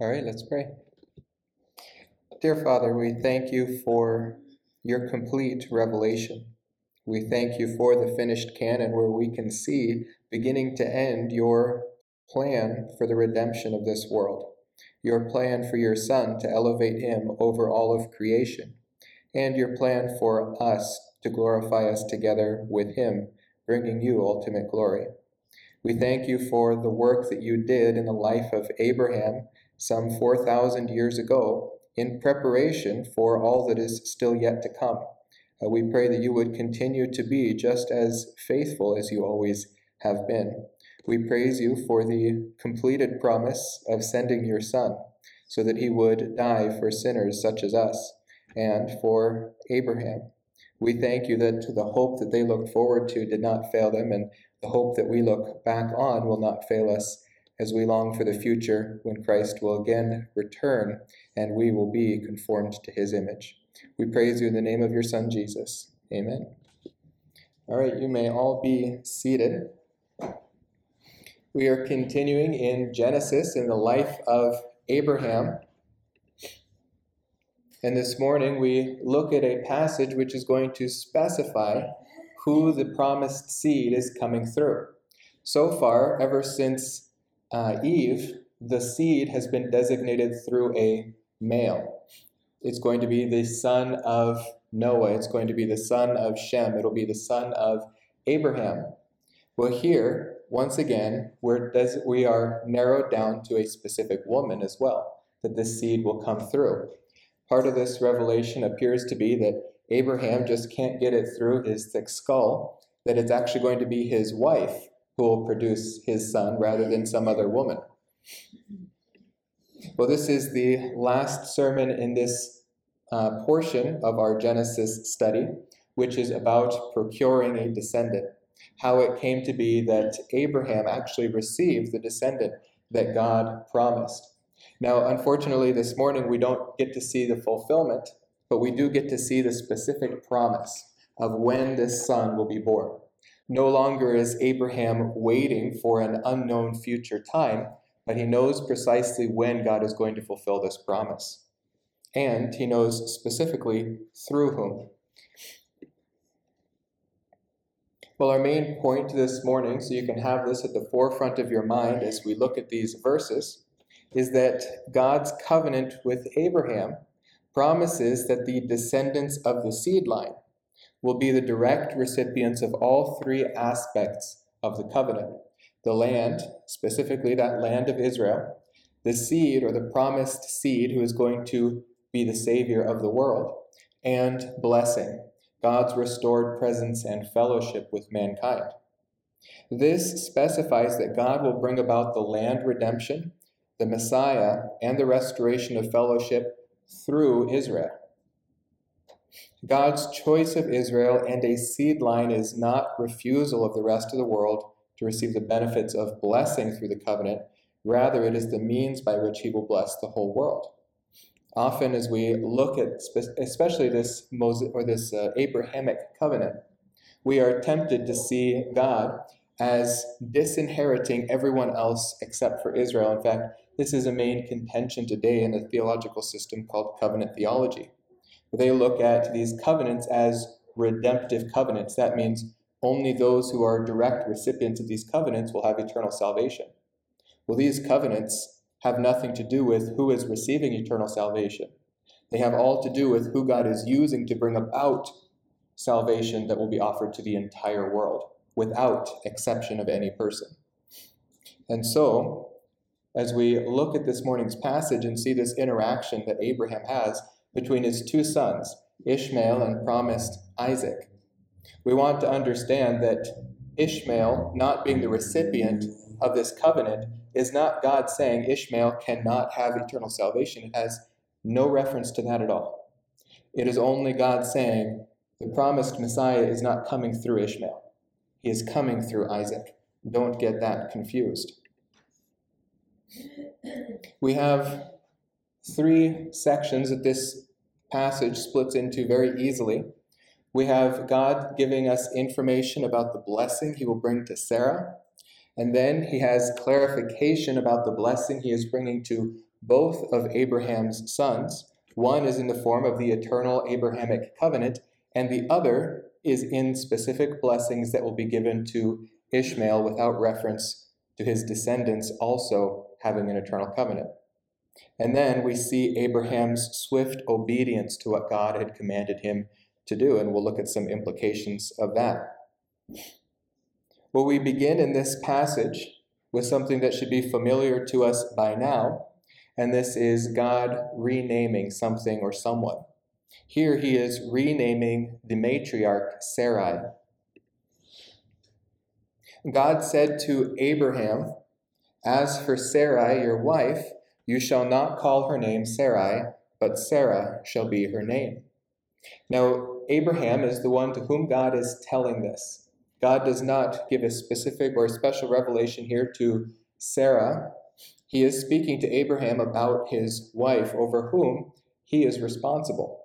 All right, let's um, pray. Dear Father, we thank you for your complete revelation. We thank you for the finished canon where we can see, beginning to end, your plan for the redemption of this world, your plan for your Son to elevate him over all of creation, and your plan for us to glorify us together with him, bringing you ultimate glory. We thank you for the work that you did in the life of Abraham some 4,000 years ago in preparation for all that is still yet to come. Uh, we pray that you would continue to be just as faithful as you always have been. We praise you for the completed promise of sending your Son so that he would die for sinners such as us and for Abraham. We thank you that the hope that they looked forward to did not fail them, and the hope that we look back on will not fail us as we long for the future when Christ will again return and we will be conformed to his image. We praise you in the name of your Son, Jesus. Amen. All right, you may all be seated. We are continuing in Genesis in the life of Abraham. And this morning we look at a passage which is going to specify who the promised seed is coming through. So far, ever since uh, Eve, the seed has been designated through a male. It's going to be the son of Noah. It's going to be the son of Shem. It'll be the son of Abraham. Well, here, once again, we're des- we are narrowed down to a specific woman as well, that this seed will come through. Part of this revelation appears to be that Abraham just can't get it through his thick skull, that it's actually going to be his wife who will produce his son rather than some other woman. Well, this is the last sermon in this uh, portion of our Genesis study, which is about procuring a descendant. How it came to be that Abraham actually received the descendant that God promised. Now, unfortunately, this morning we don't get to see the fulfillment, but we do get to see the specific promise of when this son will be born. No longer is Abraham waiting for an unknown future time, but he knows precisely when God is going to fulfill this promise. And he knows specifically through whom. Well, our main point this morning, so you can have this at the forefront of your mind as we look at these verses, is that God's covenant with Abraham promises that the descendants of the seed line will be the direct recipients of all three aspects of the covenant the land, specifically that land of Israel, the seed or the promised seed who is going to be the Savior of the world, and blessing, God's restored presence and fellowship with mankind. This specifies that God will bring about the land redemption, the Messiah, and the restoration of fellowship through Israel. God's choice of Israel and a seed line is not refusal of the rest of the world to receive the benefits of blessing through the covenant. Rather, it is the means by which he will bless the whole world. Often, as we look at especially this Moses or this uh, Abrahamic covenant, we are tempted to see God as disinheriting everyone else except for Israel. In fact, this is a main contention today in a theological system called covenant theology. They look at these covenants as redemptive covenants. That means only those who are direct recipients of these covenants will have eternal salvation. Well, these covenants have nothing to do with who is receiving eternal salvation. They have all to do with who God is using to bring about salvation that will be offered to the entire world without exception of any person. And so, as we look at this morning's passage and see this interaction that Abraham has between his two sons, Ishmael and promised Isaac, we want to understand that Ishmael, not being the recipient of this covenant, is not God saying Ishmael cannot have eternal salvation. It has no reference to that at all. It is only God saying the promised Messiah is not coming through Ishmael, he is coming through Isaac. Don't get that confused. We have three sections that this passage splits into very easily. We have God giving us information about the blessing he will bring to Sarah. And then he has clarification about the blessing he is bringing to both of Abraham's sons. One is in the form of the eternal Abrahamic covenant, and the other is in specific blessings that will be given to Ishmael without reference to his descendants also having an eternal covenant. And then we see Abraham's swift obedience to what God had commanded him to do, and we'll look at some implications of that. Well, we begin in this passage with something that should be familiar to us by now, and this is God renaming something or someone. Here he is renaming the matriarch Sarai. God said to Abraham, As for Sarai, your wife, you shall not call her name Sarai, but Sarah shall be her name. Now, Abraham is the one to whom God is telling this. God does not give a specific or special revelation here to Sarah. He is speaking to Abraham about his wife, over whom he is responsible.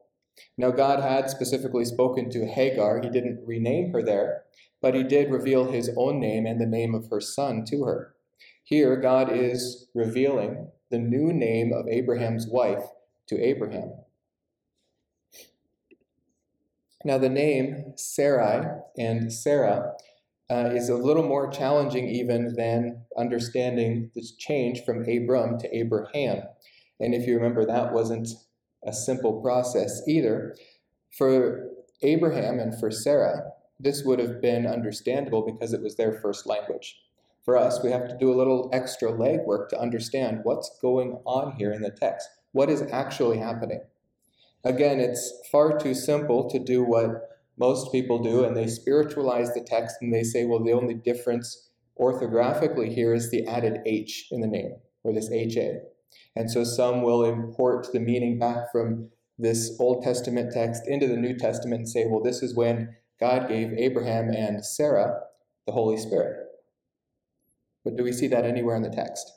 Now, God had specifically spoken to Hagar. He didn't rename her there, but he did reveal his own name and the name of her son to her. Here, God is revealing the new name of Abraham's wife to Abraham. Now, the name Sarai and Sarah uh, is a little more challenging even than understanding this change from Abram to Abraham. And if you remember, that wasn't a simple process either. For Abraham and for Sarah, this would have been understandable because it was their first language. For us, we have to do a little extra legwork to understand what's going on here in the text. What is actually happening? Again, it's far too simple to do what most people do, and they spiritualize the text and they say, well, the only difference orthographically here is the added H in the name, or this HA. And so some will import the meaning back from this Old Testament text into the New Testament and say, well, this is when God gave Abraham and Sarah the Holy Spirit. But do we see that anywhere in the text?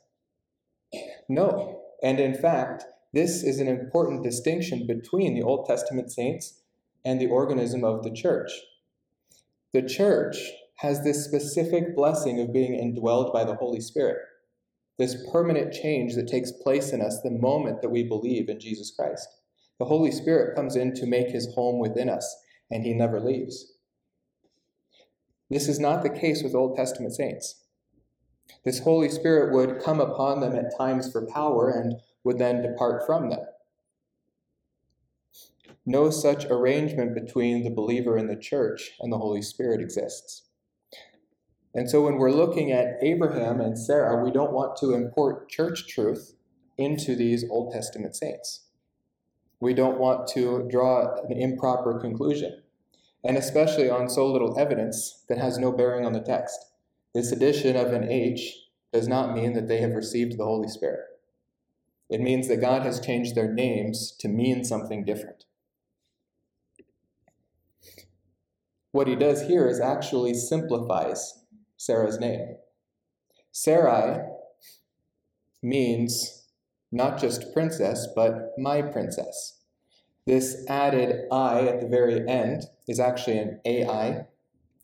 No. And in fact, this is an important distinction between the Old Testament saints and the organism of the church. The church has this specific blessing of being indwelled by the Holy Spirit this permanent change that takes place in us the moment that we believe in Jesus Christ. The Holy Spirit comes in to make his home within us, and he never leaves. This is not the case with Old Testament saints. This Holy Spirit would come upon them at times for power and would then depart from them. No such arrangement between the believer and the church and the Holy Spirit exists. And so when we're looking at Abraham and Sarah, we don't want to import church truth into these Old Testament saints. We don't want to draw an improper conclusion, and especially on so little evidence that has no bearing on the text. This addition of an H does not mean that they have received the Holy Spirit. It means that God has changed their names to mean something different. What he does here is actually simplifies Sarah's name. Sarai means not just princess, but my princess. This added I at the very end is actually an AI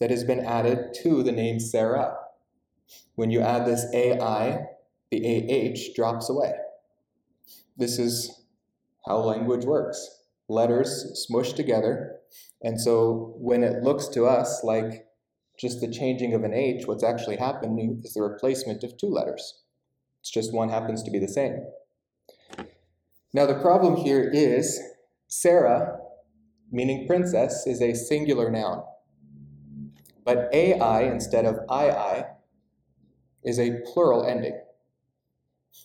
that has been added to the name Sarah. When you add this AI, the AH drops away. This is how language works. Letters smush together. And so when it looks to us like just the changing of an H, what's actually happening is the replacement of two letters. It's just one happens to be the same. Now, the problem here is Sarah, meaning princess, is a singular noun. But AI instead of II is a plural ending.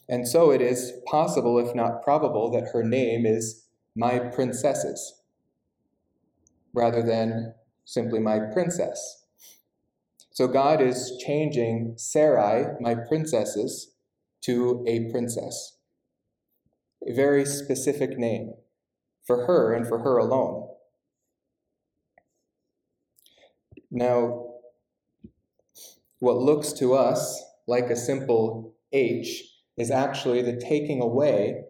And so it is possible, if not probable, that her name is my princesses rather than simply my princess. So God is changing Sarai, my princesses, to a princess. A very specific name for her and for her alone. Now, what looks to us like a simple H is actually the taking away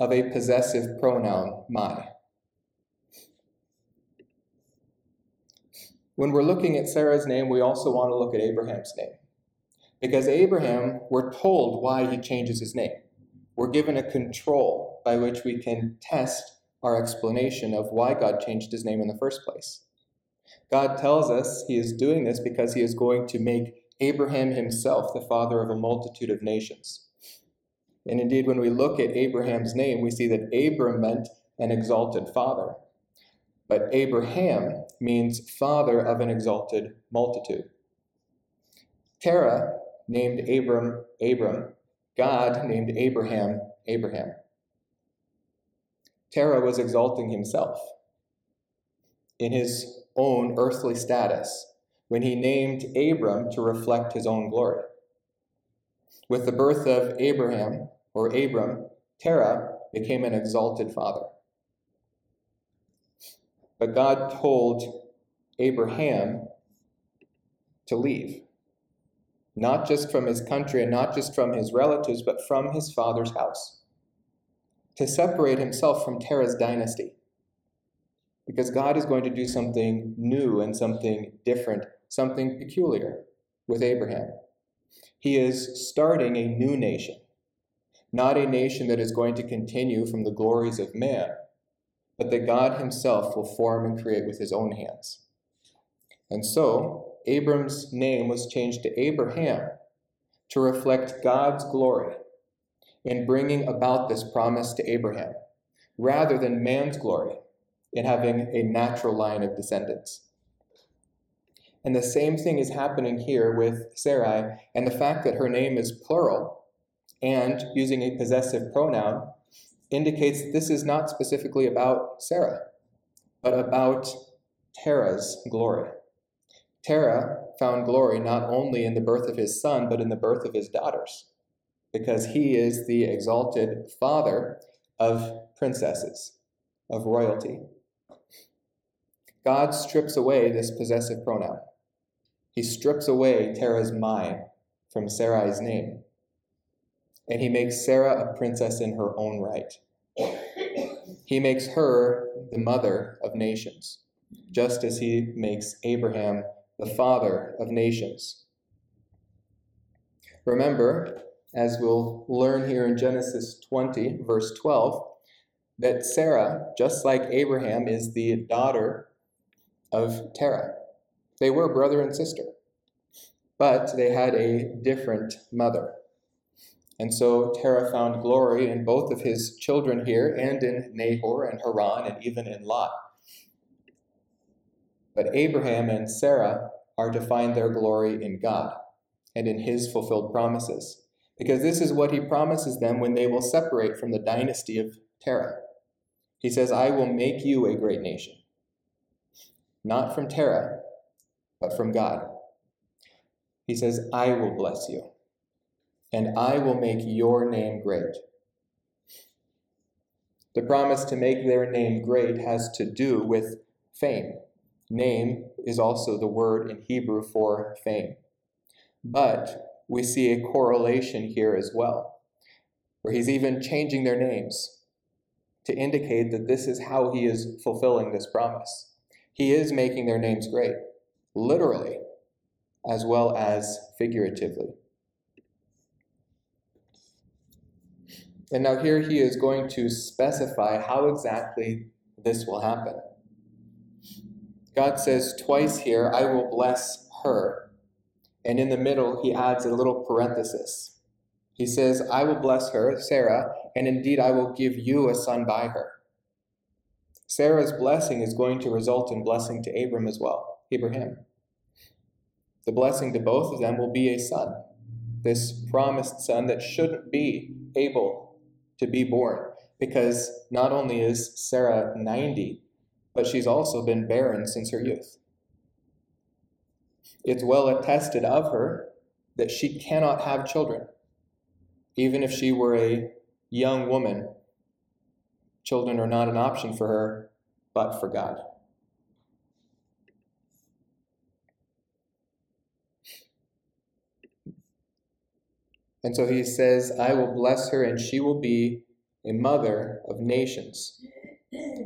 of a possessive pronoun, my. When we're looking at Sarah's name, we also want to look at Abraham's name. Because Abraham, we're told why he changes his name. we're given a control by which we can test our explanation of why God changed his name in the first place. God tells us he is doing this because he is going to make Abraham himself the father of a multitude of nations. And indeed, when we look at Abraham's name, we see that Abram meant an exalted father. But Abraham means father of an exalted multitude. Terah named Abram Abram. God named Abraham Abraham. Terah was exalting himself in his own earthly status when he named Abram to reflect his own glory. With the birth of Abraham, or Abram, Terah became an exalted father. But God told Abraham to leave, not just from his country and not just from his relatives, but from his father's house, to separate himself from Terah's dynasty. Because God is going to do something new and something different, something peculiar with Abraham. He is starting a new nation, not a nation that is going to continue from the glories of man, but that God himself will form and create with his own hands. And so, Abram's name was changed to Abraham to reflect God's glory in bringing about this promise to Abraham, rather than man's glory in having a natural line of descendants. And the same thing is happening here with Sarai, and the fact that her name is plural and using a possessive pronoun indicates that this is not specifically about Sarah, but about Terah's glory. Terah found glory not only in the birth of his son, but in the birth of his daughters, because he is the exalted father of princesses, of royalty. God strips away this possessive pronoun. He strips away Terah's mine from Sarai's name. And he makes Sarah a princess in her own right. He makes her the mother of nations, just as he makes Abraham the father of nations. Remember, as we'll learn here in Genesis 20, verse 12, that Sarah, just like Abraham, is the daughter of Terah. They were brother and sister, but they had a different mother. And so Terah found glory in both of his children here and in Nahor and Haran and even in Lot. But Abraham and Sarah are to find their glory in God and in his fulfilled promises, because this is what he promises them when they will separate from the dynasty of Terah. He says, I will make you a great nation not from Terah, but from God. He says, I will bless you, and I will make your name great. The promise to make their name great has to do with fame. Name is also the word in Hebrew for fame. But we see a correlation here as well, where he's even changing their names to indicate that this is how he is fulfilling this promise. He is making their names great, literally, as well as figuratively. And now, here he is going to specify how exactly this will happen. God says twice here, I will bless her. And in the middle, he adds a little parenthesis. He says, I will bless her, Sarah, and indeed I will give you a son by her. Sarah's blessing is going to result in blessing to Abram as well, Abraham. The blessing to both of them will be a son, this promised son that shouldn't be able to be born, because not only is Sarah 90, but she's also been barren since her youth. It's well attested of her that she cannot have children, even if she were a young woman Children are not an option for her, but for God. And so he says, I will bless her, and she will be a mother of nations.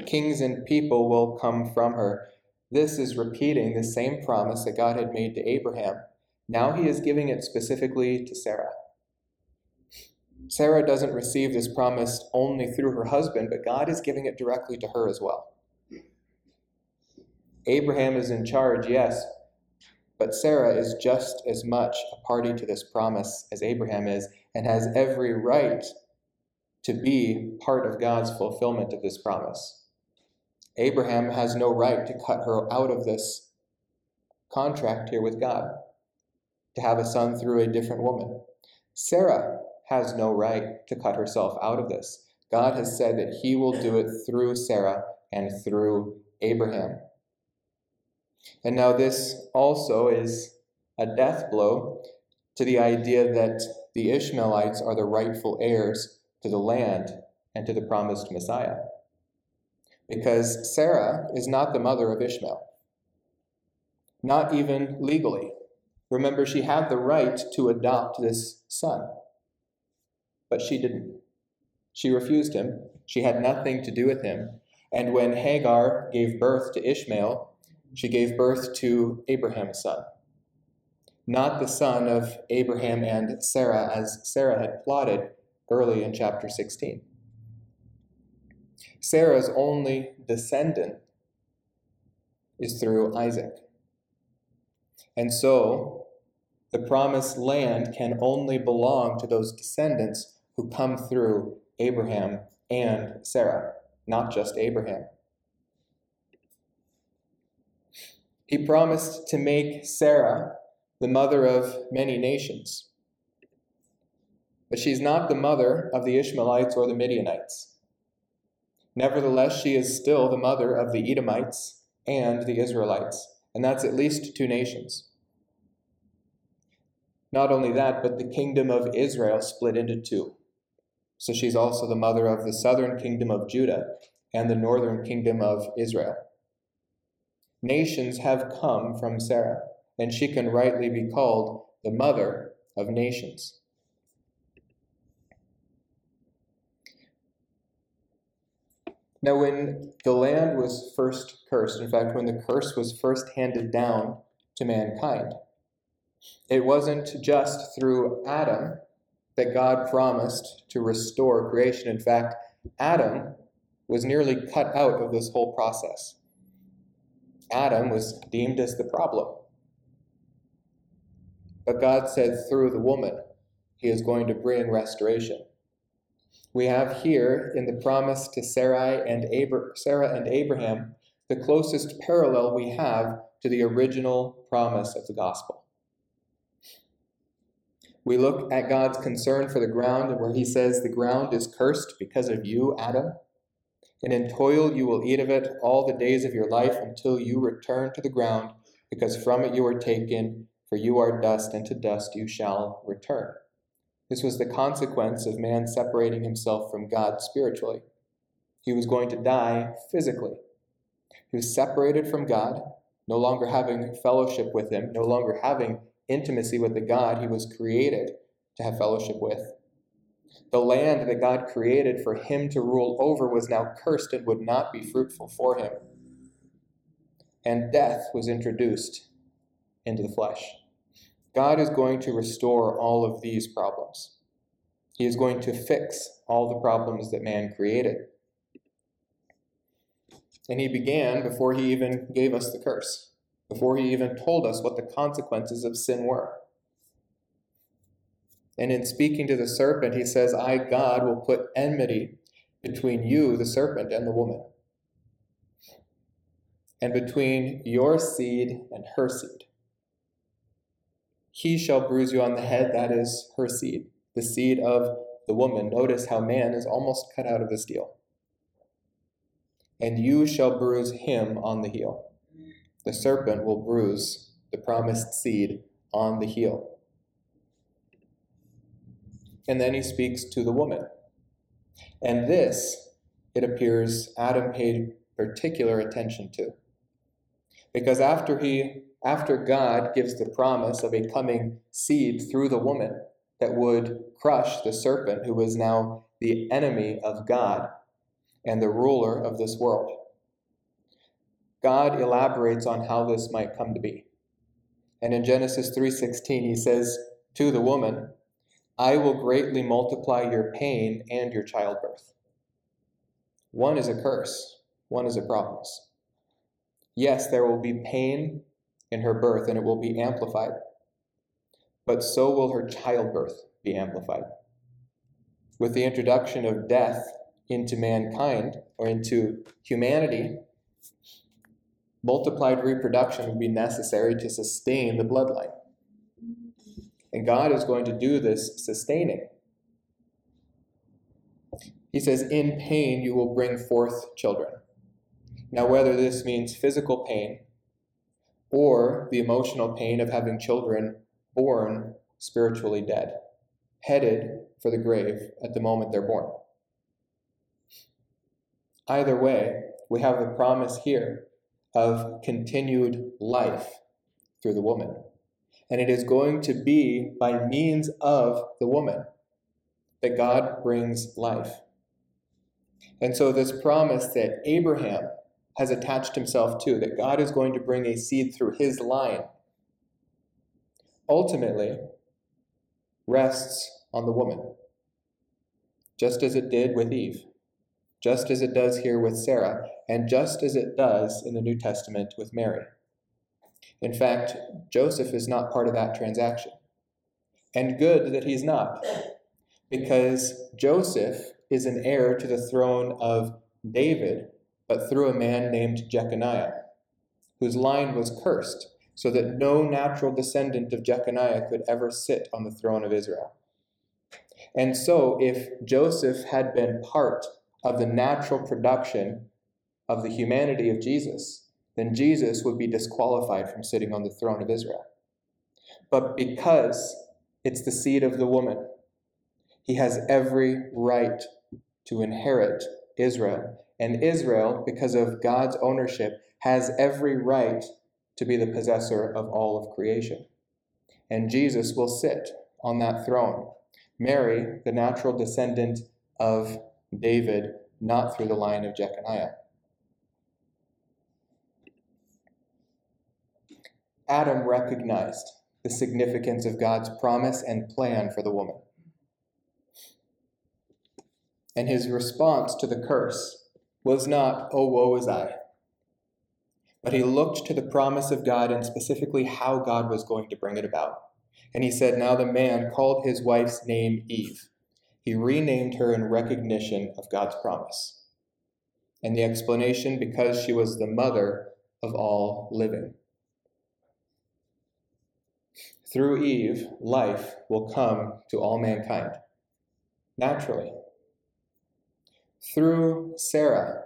Kings and people will come from her. This is repeating the same promise that God had made to Abraham. Now he is giving it specifically to Sarah. Sarah doesn't receive this promise only through her husband, but God is giving it directly to her as well. Abraham is in charge, yes, but Sarah is just as much a party to this promise as Abraham is and has every right to be part of God's fulfillment of this promise. Abraham has no right to cut her out of this contract here with God, to have a son through a different woman. Sarah has no right to cut herself out of this. God has said that he will do it through Sarah and through Abraham. And now, this also is a death blow to the idea that the Ishmaelites are the rightful heirs to the land and to the promised Messiah. Because Sarah is not the mother of Ishmael, not even legally. Remember, she had the right to adopt this son, but she didn't. She refused him. She had nothing to do with him. And when Hagar gave birth to Ishmael, she gave birth to Abraham's son. Not the son of Abraham and Sarah, as Sarah had plotted early in chapter 16. Sarah's only descendant is through Isaac. And so, the promised land can only belong to those descendants who come through Abraham and Sarah, not just Abraham. He promised to make Sarah the mother of many nations. But she's not the mother of the Ishmaelites or the Midianites. Nevertheless, she is still the mother of the Edomites and the Israelites, and that's at least two nations. Not only that, but the kingdom of Israel split into two. So she's also the mother of the southern kingdom of Judah and the northern kingdom of Israel. Nations have come from Sarah, and she can rightly be called the mother of nations. Now, when the land was first cursed, in fact, when the curse was first handed down to mankind, it wasn't just through Adam that God promised to restore creation. In fact, Adam was nearly cut out of this whole process. Adam was deemed as the problem. But God said through the woman, he is going to bring restoration. We have here in the promise to Sarai and Abra- Sarah and Abraham the closest parallel we have to the original promise of the gospel. We look at God's concern for the ground, where he says, The ground is cursed because of you, Adam and in toil you will eat of it all the days of your life until you return to the ground, because from it you were taken, for you are dust, and to dust you shall return. This was the consequence of man separating himself from God spiritually. He was going to die physically. He was separated from God, no longer having fellowship with Him, no longer having intimacy with the God he was created to have fellowship with. The land that God created for him to rule over was now cursed and would not be fruitful for him. And death was introduced into the flesh. God is going to restore all of these problems. He is going to fix all the problems that man created. And he began before he even gave us the curse, before he even told us what the consequences of sin were. And in speaking to the serpent, he says, I, God, will put enmity between you, the serpent, and the woman, and between your seed and her seed. He shall bruise you on the head, that is her seed, the seed of the woman. Notice how man is almost cut out of this deal. And you shall bruise him on the heel. The serpent will bruise the promised seed on the heel. And then he speaks to the woman. And this, it appears, Adam paid particular attention to. Because after he after God gives the promise of a coming seed through the woman that would crush the serpent who was now the enemy of God and the ruler of this world. God elaborates on how this might come to be. And in Genesis 3:16 he says to the woman, I will greatly multiply your pain and your childbirth. One is a curse, one is a promise. Yes, there will be pain in her birth, and it will be amplified, but so will her childbirth be amplified. With the introduction of death into mankind or into humanity, multiplied reproduction will be necessary to sustain the bloodline. And God is going to do this sustaining. He says, In pain you will bring forth children. Now, whether this means physical pain or the emotional pain of having children born spiritually dead, headed for the grave at the moment they're born. Either way, we have the promise here of continued life through the woman. And it is going to be by means of the woman that God brings life. And so, this promise that Abraham has attached himself to, that God is going to bring a seed through his line, ultimately rests on the woman, just as it did with Eve, just as it does here with Sarah, and just as it does in the New Testament with Mary. In fact, Joseph is not part of that transaction. And good that he's not, because Joseph is an heir to the throne of David, but through a man named Jeconiah, whose line was cursed, so that no natural descendant of Jeconiah could ever sit on the throne of Israel. And so, if Joseph had been part of the natural production of the humanity of Jesus, then Jesus would be disqualified from sitting on the throne of Israel. But because it's the seed of the woman, he has every right to inherit Israel. And Israel, because of God's ownership, has every right to be the possessor of all of creation. And Jesus will sit on that throne. Mary, the natural descendant of David, not through the line of Jeconiah. Adam recognized the significance of God's promise and plan for the woman. And his response to the curse was not, oh, woe is I. But he looked to the promise of God and specifically how God was going to bring it about. And he said, Now the man called his wife's name Eve. He renamed her in recognition of God's promise. And the explanation, because she was the mother of all living. Through Eve, life will come to all mankind, naturally. Through Sarah,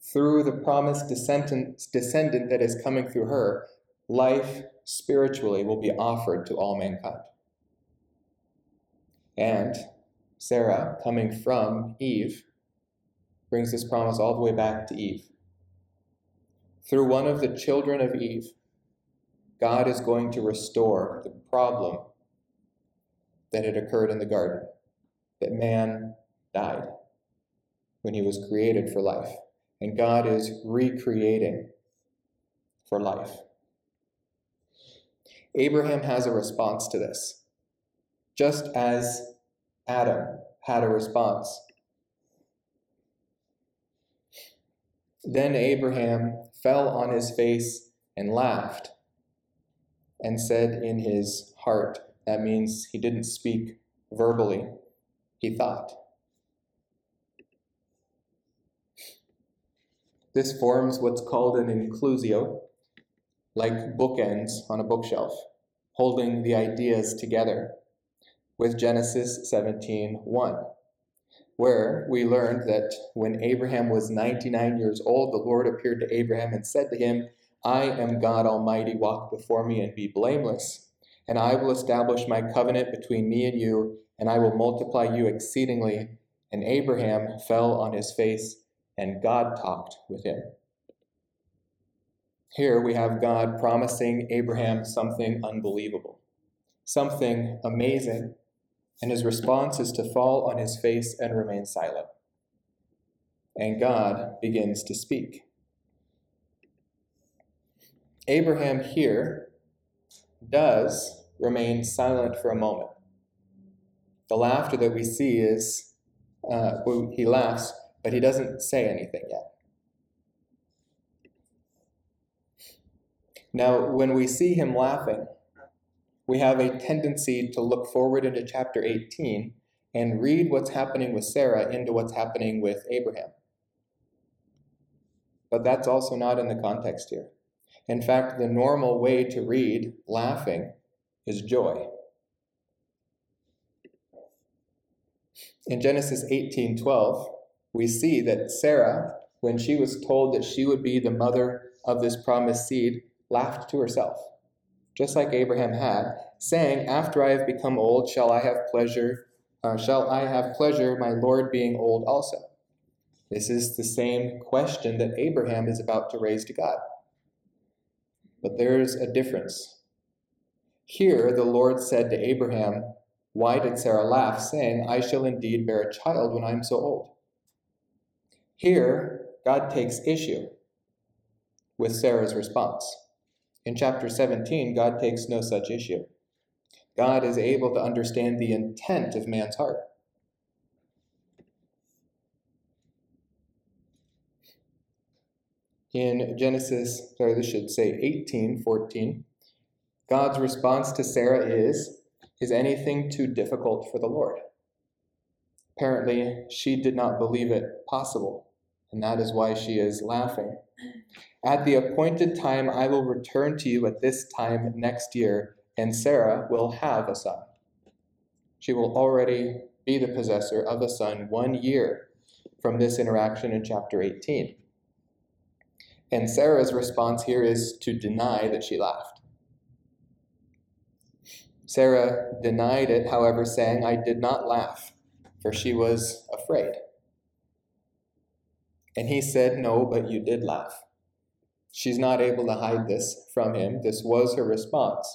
through the promised descendant, that is coming through her, life spiritually will be offered to all mankind. And Sarah, coming from Eve, brings this promise all the way back to Eve. Through one of the children of Eve, God is going to restore the problem that had occurred in the garden, that man died when he was created for life. And God is recreating for life. Abraham has a response to this, just as Adam had a response. Then Abraham fell on his face and laughed and said in his heart. That means he didn't speak verbally, he thought. This forms what's called an inclusio, like bookends on a bookshelf, holding the ideas together, with Genesis 17:1, where we learned that when Abraham was 99 years old, the Lord appeared to Abraham and said to him, I am God Almighty, walk before me and be blameless. And I will establish my covenant between me and you, and I will multiply you exceedingly. And Abraham fell on his face, and God talked with him. Here we have God promising Abraham something unbelievable, something amazing, and his response is to fall on his face and remain silent. And God begins to speak. Abraham here does remain silent for a moment. The laughter that we see is uh, he laughs, but he doesn't say anything yet. Now, when we see him laughing, we have a tendency to look forward into chapter 18 and read what's happening with Sarah into what's happening with Abraham. But that's also not in the context here. In fact, the normal way to read laughing is joy. In Genesis 18:12, we see that Sarah, when she was told that she would be the mother of this promised seed, laughed to herself, just like Abraham had, saying, "After I have become old, shall I have pleasure? Uh, shall I have pleasure, my Lord being old also?" This is the same question that Abraham is about to raise to God. But there's a difference. Here, the Lord said to Abraham, Why did Sarah laugh, saying, I shall indeed bear a child when I am so old? Here, God takes issue with Sarah's response. In chapter 17, God takes no such issue. God is able to understand the intent of man's heart. In Genesis, sorry, this should say 18, 14, God's response to Sarah is, Is anything too difficult for the Lord? Apparently, she did not believe it possible, and that is why she is laughing. At the appointed time, I will return to you at this time next year, and Sarah will have a son. She will already be the possessor of a son one year from this interaction in chapter 18. And Sarah's response here is to deny that she laughed. Sarah denied it, however, saying, I did not laugh, for she was afraid. And he said, No, but you did laugh. She's not able to hide this from him. This was her response.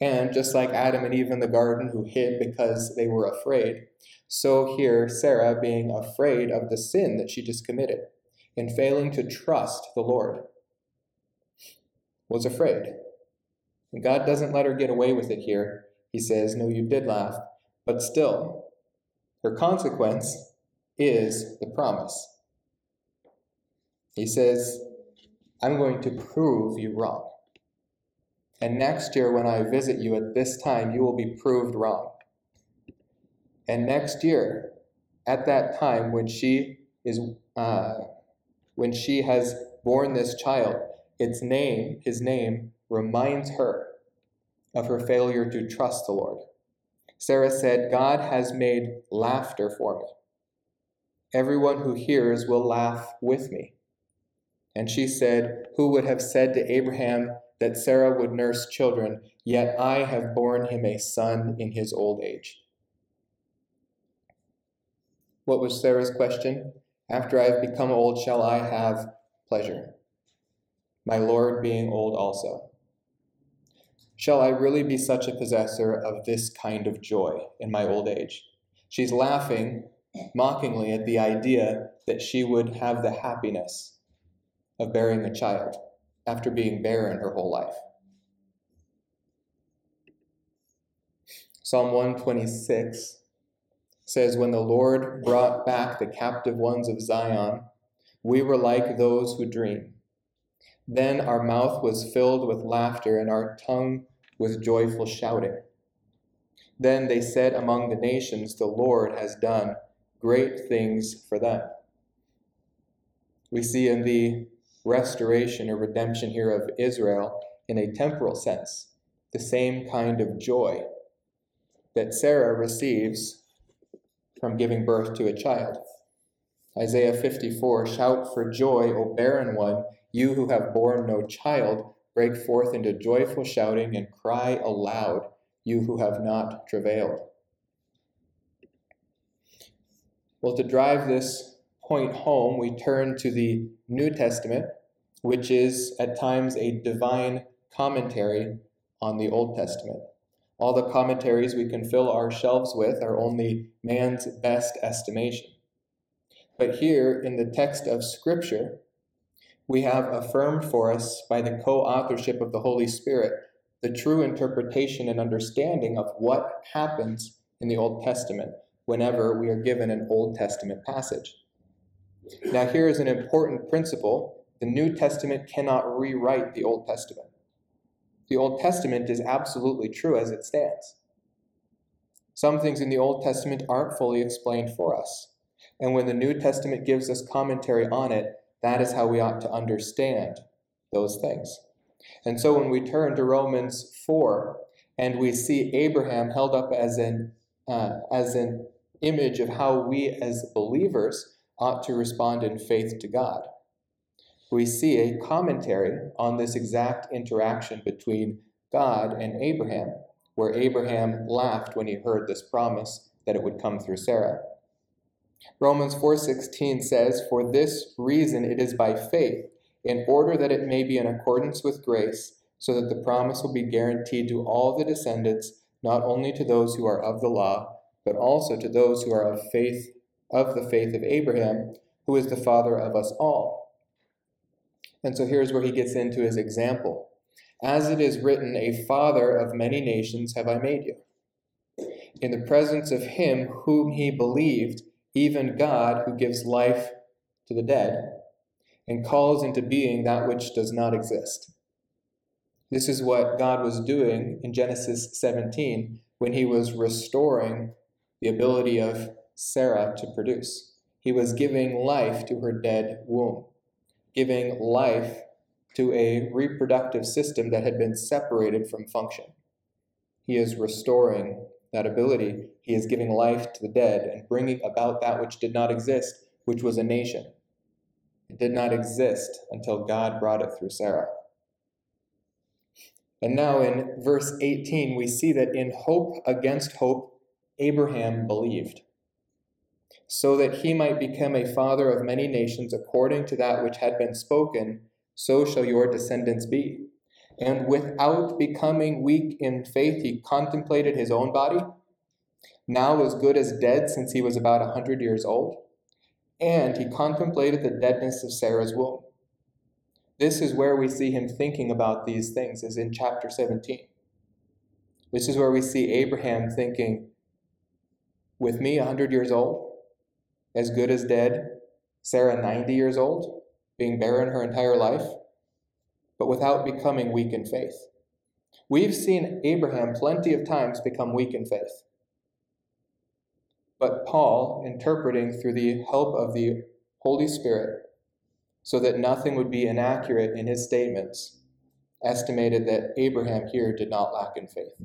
And just like Adam and Eve in the garden who hid because they were afraid, so here Sarah being afraid of the sin that she just committed and failing to trust the Lord, was afraid. And God doesn't let her get away with it here. He says, No, you did laugh, but still, her consequence is the promise. He says, I'm going to prove you wrong. And next year, when I visit you at this time, you will be proved wrong. And next year, at that time, when she is uh, when she has borne this child, its name, his name, reminds her of her failure to trust the Lord. Sarah said, God has made laughter for me. Everyone who hears will laugh with me. And she said, Who would have said to Abraham that Sarah would nurse children, yet I have borne him a son in his old age? What was Sarah's question? After I have become old, shall I have pleasure? My Lord being old also. Shall I really be such a possessor of this kind of joy in my old age? She's laughing mockingly at the idea that she would have the happiness of bearing a child after being barren her whole life. Psalm 126 says, When the Lord brought back the captive ones of Zion, we were like those who dream. Then our mouth was filled with laughter and our tongue with joyful shouting. Then they said among the nations, The Lord has done great things for them. We see in the restoration or redemption here of Israel, in a temporal sense, the same kind of joy that Sarah receives from giving birth to a child. Isaiah 54 Shout for joy, O barren one, you who have borne no child, break forth into joyful shouting and cry aloud, you who have not travailed. Well, to drive this point home, we turn to the New Testament, which is at times a divine commentary on the Old Testament. All the commentaries we can fill our shelves with are only man's best estimation. But here in the text of Scripture, we have affirmed for us by the co authorship of the Holy Spirit the true interpretation and understanding of what happens in the Old Testament whenever we are given an Old Testament passage. Now, here is an important principle the New Testament cannot rewrite the Old Testament. The Old Testament is absolutely true as it stands. Some things in the Old Testament aren't fully explained for us. And when the New Testament gives us commentary on it, that is how we ought to understand those things. And so when we turn to Romans 4 and we see Abraham held up as an, uh, as an image of how we as believers ought to respond in faith to God, we see a commentary on this exact interaction between God and Abraham, where Abraham laughed when he heard this promise that it would come through Sarah. Romans 4:16 says, "For this reason it is by faith, in order that it may be in accordance with grace, so that the promise will be guaranteed to all the descendants, not only to those who are of the law, but also to those who are of faith of the faith of Abraham, who is the father of us all." And so here's where he gets into his example. As it is written, a father of many nations have I made you. In the presence of him whom he believed, even God who gives life to the dead and calls into being that which does not exist. This is what God was doing in Genesis 17 when he was restoring the ability of Sarah to produce. He was giving life to her dead womb, giving life to a reproductive system that had been separated from function. He is restoring that ability, he is giving life to the dead and bringing about that which did not exist, which was a nation. It did not exist until God brought it through Sarah. And now in verse 18, we see that in hope against hope, Abraham believed, so that he might become a father of many nations according to that which had been spoken, so shall your descendants be. And without becoming weak in faith, he contemplated his own body, now as good as dead since he was about a hundred years old. And he contemplated the deadness of Sarah's womb. This is where we see him thinking about these things, as in chapter 17. This is where we see Abraham thinking, with me, a 100 years old, as good as dead, Sarah, 90 years old, being barren her entire life but without becoming weak in faith. We've seen Abraham plenty of times become weak in faith. But Paul, interpreting through the help of the Holy Spirit, so that nothing would be inaccurate in his statements, estimated that Abraham here did not lack in faith.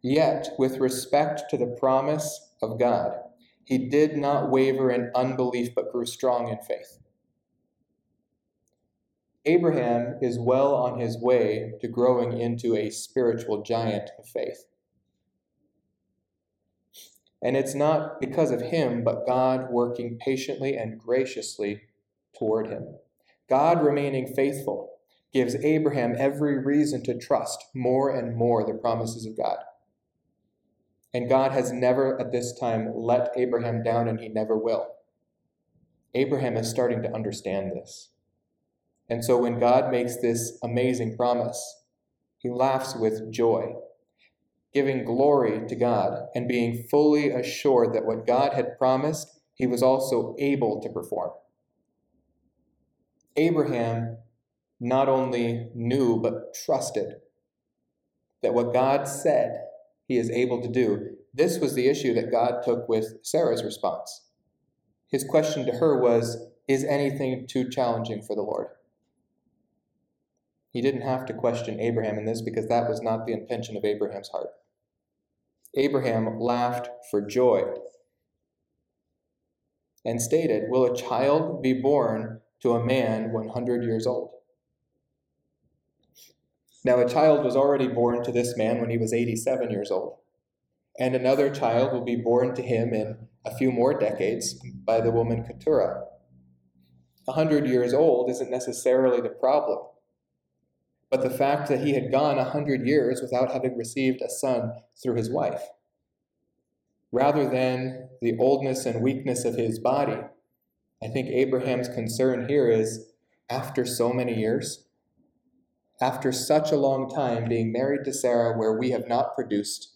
Yet, with respect to the promise of God, he did not waver in unbelief but grew strong in faith. Abraham is well on his way to growing into a spiritual giant of faith. And it's not because of him, but God working patiently and graciously toward him. God remaining faithful gives Abraham every reason to trust more and more the promises of God. And God has never at this time let Abraham down, and he never will. Abraham is starting to understand this. And so when God makes this amazing promise, he laughs with joy, giving glory to God and being fully assured that what God had promised, he was also able to perform. Abraham not only knew, but trusted that what God said he is able to do. This was the issue that God took with Sarah's response. His question to her was Is anything too challenging for the Lord? He didn't have to question Abraham in this because that was not the intention of Abraham's heart. Abraham laughed for joy and stated, Will a child be born to a man 100 years old? Now, a child was already born to this man when he was 87 years old, and another child will be born to him in a few more decades by the woman Keturah. A hundred years old isn't necessarily the problem but the fact that he had gone a hundred years without having received a son through his wife. Rather than the oldness and weakness of his body, I think Abraham's concern here is after so many years, after such a long time being married to Sarah where we have not produced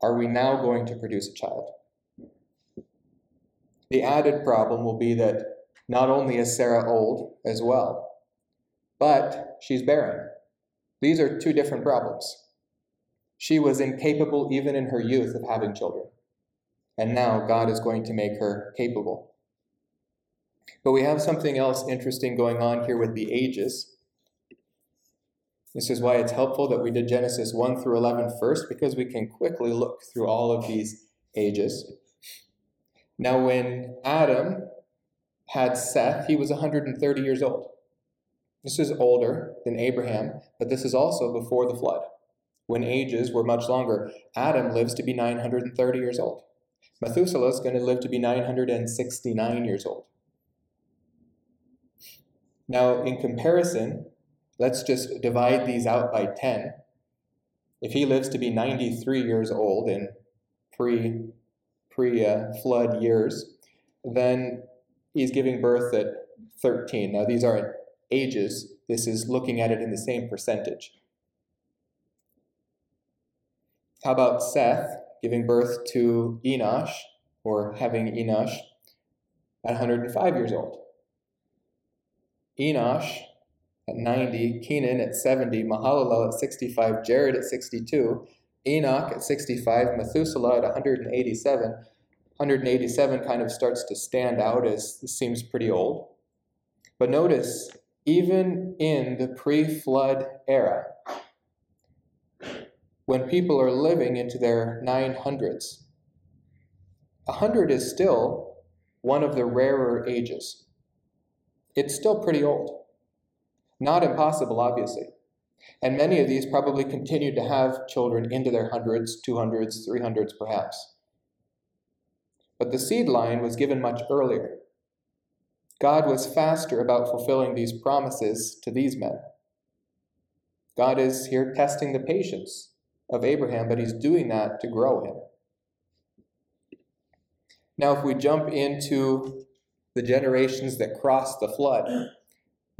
are we now going to produce a child? The added problem will be that not only is Sarah old as well, but she's barren. These are two different problems. She was incapable, even in her youth, of having children. And now God is going to make her capable. But we have something else interesting going on here with the ages. This is why it's helpful that we did Genesis 1 through 11 first, because we can quickly look through all of these ages. Now, when Adam had Seth, he was 130 years old. This is older than Abraham, but this is also before the flood, when ages were much longer. Adam lives to be 930 years old. Methuselah is going to live to be 969 years old. Now, in comparison, let's just divide these out by 10. If he lives to be 93 years old in pre pre uh, flood years, then he's giving birth at 13. Now, these aren't ages, this is looking at it in the same percentage. How about Seth giving birth to Enosh, or having Enosh, at 105 years old? Enosh at 90, Kenan at 70, Mahalalel at 65, Jared at 62, Enoch at 65, Methuselah at 187. 187 kind of starts to stand out as seems pretty old. But notice even in the pre flood era, when people are living into their 900s, 100 is still one of the rarer ages. It's still pretty old. Not impossible, obviously. And many of these probably continued to have children into their hundreds, 200s, 300s perhaps. But the seed line was given much earlier. God was faster about fulfilling these promises to these men. God is here testing the patience of Abraham, but he's doing that to grow him. Now, if we jump into the generations that crossed the flood,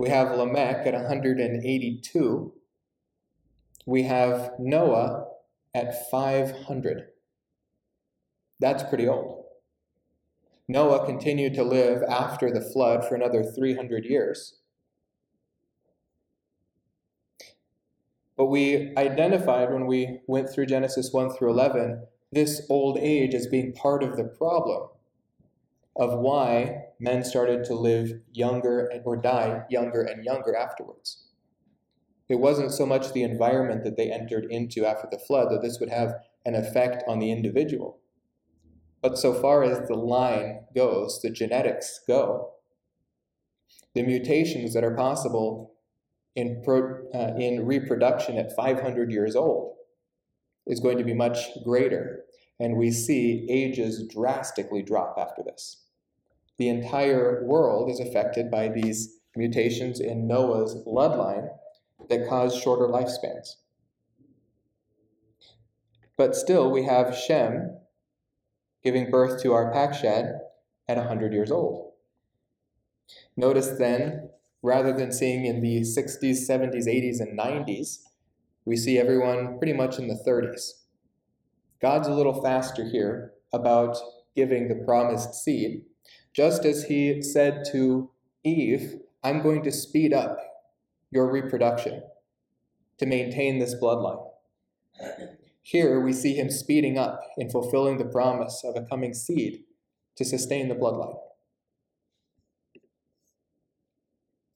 we have Lamech at 182. We have Noah at 500. That's pretty old. Noah continued to live after the flood for another 300 years. But we identified when we went through Genesis 1 through 11 this old age as being part of the problem of why men started to live younger or die younger and younger afterwards. It wasn't so much the environment that they entered into after the flood, though this would have an effect on the individual. But so far as the line goes, the genetics go, the mutations that are possible in, pro, uh, in reproduction at 500 years old is going to be much greater. And we see ages drastically drop after this. The entire world is affected by these mutations in Noah's bloodline that cause shorter lifespans. But still, we have Shem, giving birth to our Arpachshad at 100 years old. Notice then, rather than seeing in the 60s, 70s, 80s, and 90s, we see everyone pretty much in the 30s. God's a little faster here about giving the promised seed, just as he said to Eve, I'm going to speed up your reproduction to maintain this bloodline. Here we see him speeding up in fulfilling the promise of a coming seed to sustain the bloodline.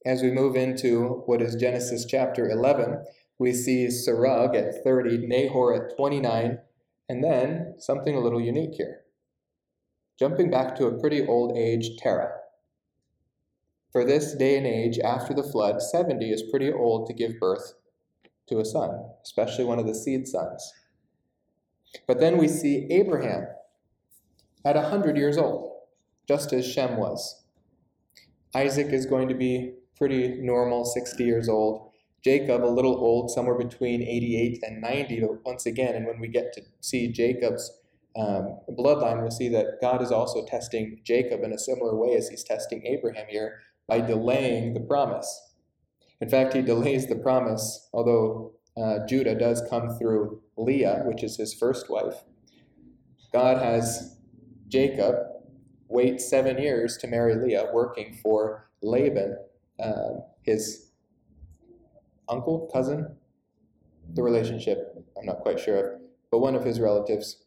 As we move into what is Genesis chapter 11, we see Serug at 30, Nahor at 29, and then something a little unique here. Jumping back to a pretty old age, Terah. For this day and age after the flood, 70 is pretty old to give birth to a son, especially one of the seed sons. But then we see Abraham at 100 years old, just as Shem was. Isaac is going to be pretty normal, 60 years old. Jacob, a little old, somewhere between 88 and 90. But once again, and when we get to see Jacob's um, bloodline, we'll see that God is also testing Jacob in a similar way as he's testing Abraham here by delaying the promise. In fact, he delays the promise, although uh, Judah does come through Leah, which is his first wife. God has Jacob wait seven years to marry Leah, working for Laban, uh, his uncle, cousin, the relationship, I'm not quite sure of, but one of his relatives.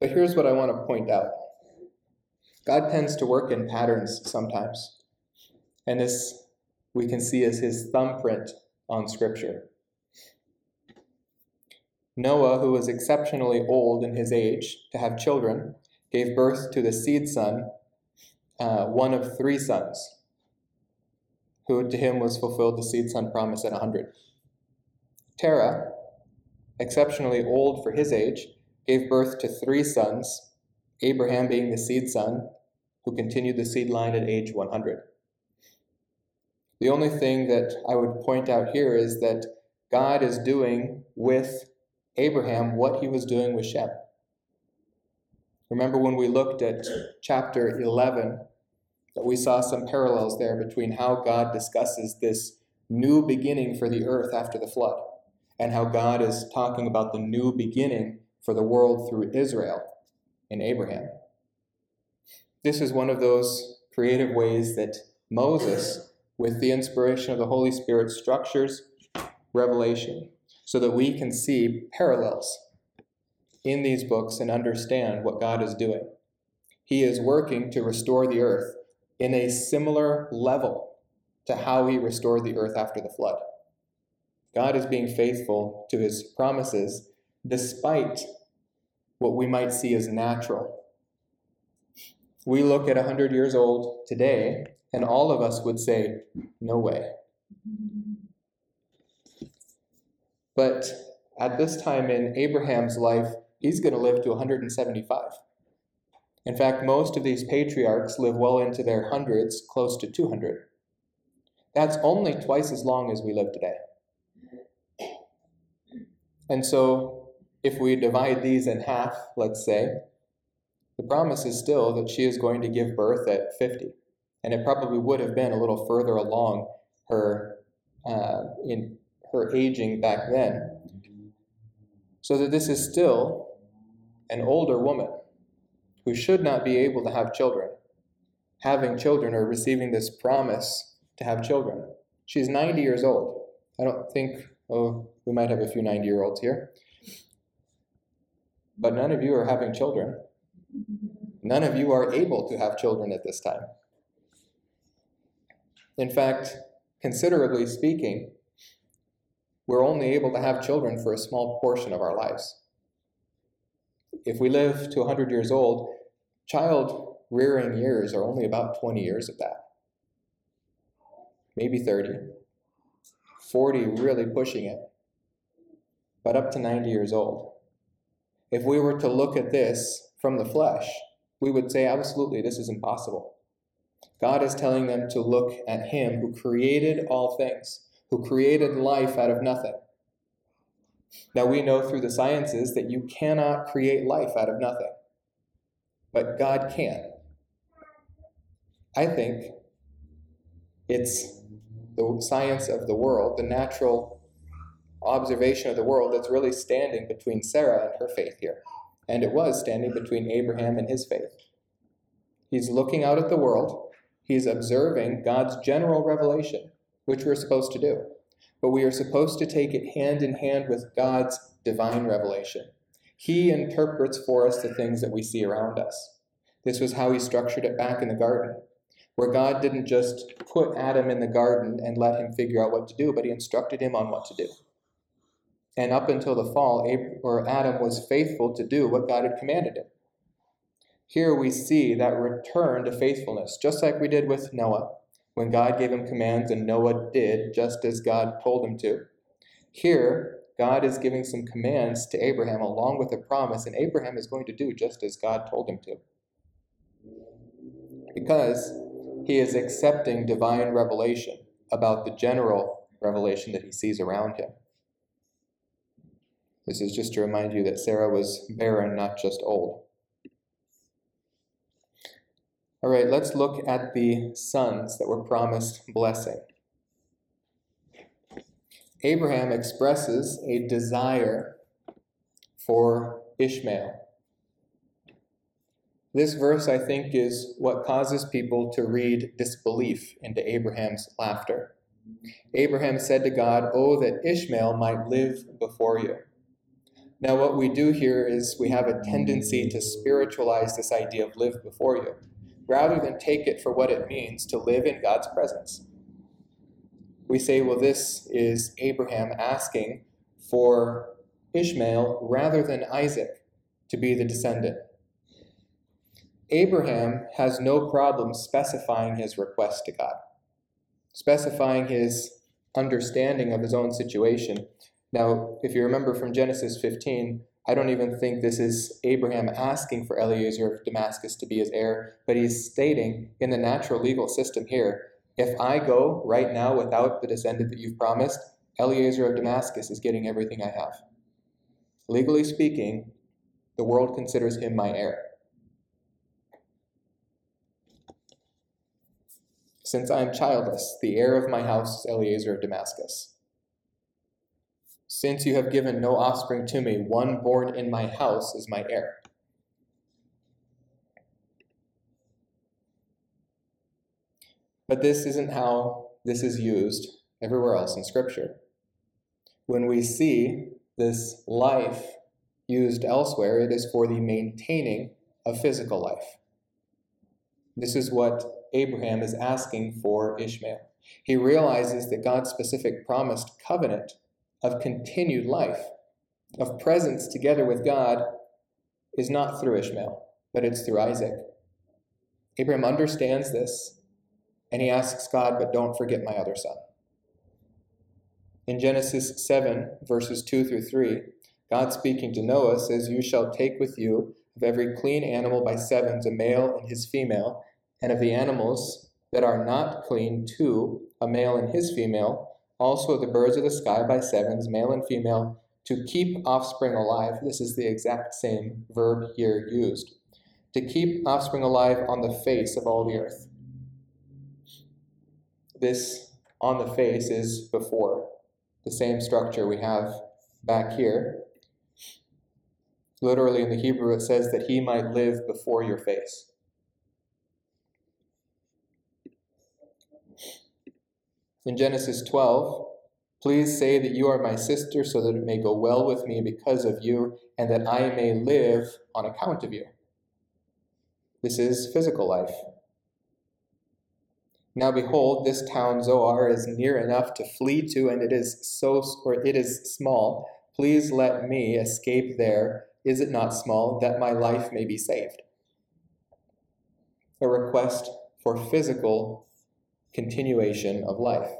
But here's what I want to point out God tends to work in patterns sometimes. And this we can see as his thumbprint on Scripture. Noah, who was exceptionally old in his age to have children, gave birth to the seed son, uh, one of three sons, who to him was fulfilled the seed son promise at 100. Terah, exceptionally old for his age, gave birth to three sons, Abraham being the seed son, who continued the seed line at age 100. The only thing that I would point out here is that God is doing with Abraham what he was doing with Shem. Remember when we looked at chapter 11 that we saw some parallels there between how God discusses this new beginning for the earth after the flood and how God is talking about the new beginning for the world through Israel in Abraham. This is one of those creative ways that Moses, with the inspiration of the Holy Spirit, structures revelation so that we can see parallels in these books and understand what God is doing. He is working to restore the earth in a similar level to how he restored the earth after the flood. God is being faithful to his promises despite what we might see as natural we look at 100 years old today, and all of us would say, No way. But at this time in Abraham's life, he's going to live to 175. In fact, most of these patriarchs live well into their hundreds, close to 200. That's only twice as long as we live today. And so, if we divide these in half, let's say, the promise is still that she is going to give birth at 50. And it probably would have been a little further along her uh, in her aging back then. So that this is still an older woman who should not be able to have children, having children or receiving this promise to have children. She's 90 years old. I don't think, oh, we might have a few 90 year olds here. But none of you are having children. None of you are able to have children at this time. In fact, considerably speaking, we're only able to have children for a small portion of our lives. If we live to 100 years old, child rearing years are only about 20 years of that. Maybe 30. 40 really pushing it. But up to 90 years old. If we were to look at this from the flesh, we would say, absolutely, this is impossible. God is telling them to look at Him who created all things, who created life out of nothing. Now, we know through the sciences that you cannot create life out of nothing, but God can. I think it's the science of the world, the natural observation of the world, that's really standing between Sarah and her faith here and it was standing between Abraham and his faith. He's looking out at the world, he's observing God's general revelation, which we're supposed to do. But we are supposed to take it hand in hand with God's divine revelation. He interprets for us the things that we see around us. This was how he structured it back in the garden, where God didn't just put Adam in the garden and let him figure out what to do, but he instructed him on what to do. And up until the fall, or Adam was faithful to do what God had commanded him. Here we see that return to faithfulness, just like we did with Noah, when God gave him commands and Noah did just as God told him to. Here, God is giving some commands to Abraham along with a promise, and Abraham is going to do just as God told him to. Because he is accepting divine revelation about the general revelation that he sees around him. This is just to remind you that Sarah was barren, not just old. All right, let's look at the sons that were promised blessing. Abraham expresses a desire for Ishmael. This verse, I think, is what causes people to read disbelief into Abraham's laughter. Abraham said to God, Oh, that Ishmael might live before you. Now, what we do here is we have a tendency to spiritualize this idea of live before you, rather than take it for what it means to live in God's presence. We say, well, this is Abraham asking for Ishmael rather than Isaac to be the descendant. Abraham has no problem specifying his request to God, specifying his understanding of his own situation. Now, if you remember from Genesis 15, I don't even think this is Abraham asking for Eliezer of Damascus to be his heir, but he's stating in the natural legal system here if I go right now without the descendant that you've promised, Eliezer of Damascus is getting everything I have. Legally speaking, the world considers him my heir. Since I am childless, the heir of my house is Eliezer of Damascus. Since you have given no offspring to me, one born in my house is my heir. But this isn't how this is used everywhere else in Scripture. When we see this life used elsewhere, it is for the maintaining of physical life. This is what Abraham is asking for Ishmael. He realizes that God's specific promised covenant of continued life, of presence together with God, is not through Ishmael, but it's through Isaac. Abraham understands this, and he asks God, but don't forget my other son. In Genesis 7, verses 2 through 3, God speaking to Noah says, You shall take with you of every clean animal by sevens a male and his female, and of the animals that are not clean, two, a male and his female, also the birds of the sky by sevens, male and female, to keep offspring alive. This is the exact same verb here used. To keep offspring alive on the face of all the earth. This on the face is before. The same structure we have back here. Literally in the Hebrew, it says that he might live before your face. In Genesis 12, please say that you are my sister so that it may go well with me because of you and that I may live on account of you. This is physical life. Now behold, this town Zoar is near enough to flee to, and it is so or it is small. Please let me escape there. Is it not small, that my life may be saved? A request for physical continuation of life.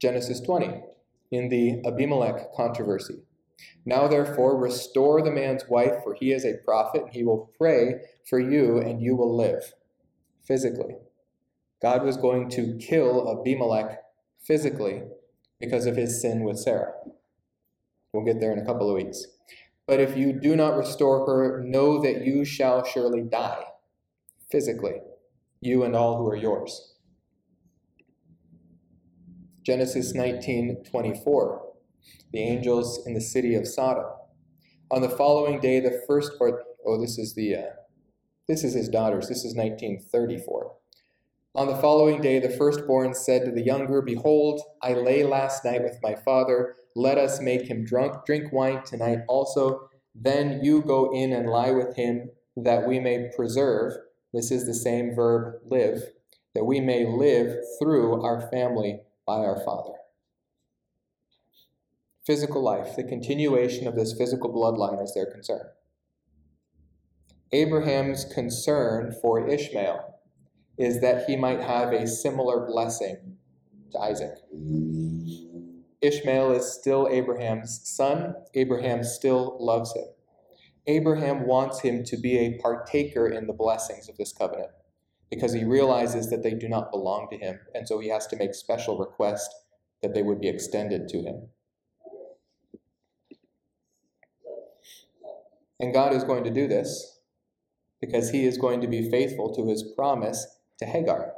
Genesis 20, in the Abimelech controversy. Now, therefore, restore the man's wife, for he is a prophet, and he will pray for you, and you will live. Physically. God was going to kill Abimelech physically because of his sin with Sarah. We'll get there in a couple of weeks. But if you do not restore her, know that you shall surely die physically you and all who are yours. Genesis 19:24. The angels in the city of Sodom. On the following day, the first, or oh, this is the, uh, this is his daughters. This is 1934. On the following day, the firstborn said to the younger, Behold, I lay last night with my father. Let us make him drunk, drink wine tonight also. Then you go in and lie with him, that we may preserve this is the same verb, live, that we may live through our family by our Father. Physical life, the continuation of this physical bloodline is their concern. Abraham's concern for Ishmael is that he might have a similar blessing to Isaac. Ishmael is still Abraham's son. Abraham still loves him. Abraham wants him to be a partaker in the blessings of this covenant because he realizes that they do not belong to him, and so he has to make special request that they would be extended to him. And God is going to do this because he is going to be faithful to his promise to Hagar.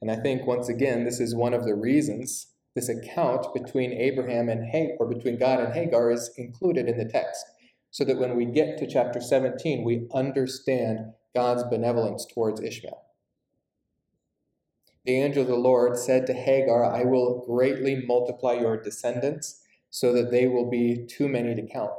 And I think once again, this is one of the reasons this account between Abraham and Hagar, or between God and Hagar, is included in the text so that when we get to chapter 17, we understand God's benevolence towards Ishmael. The angel of the Lord said to Hagar, I will greatly multiply your descendants so that they will be too many to count.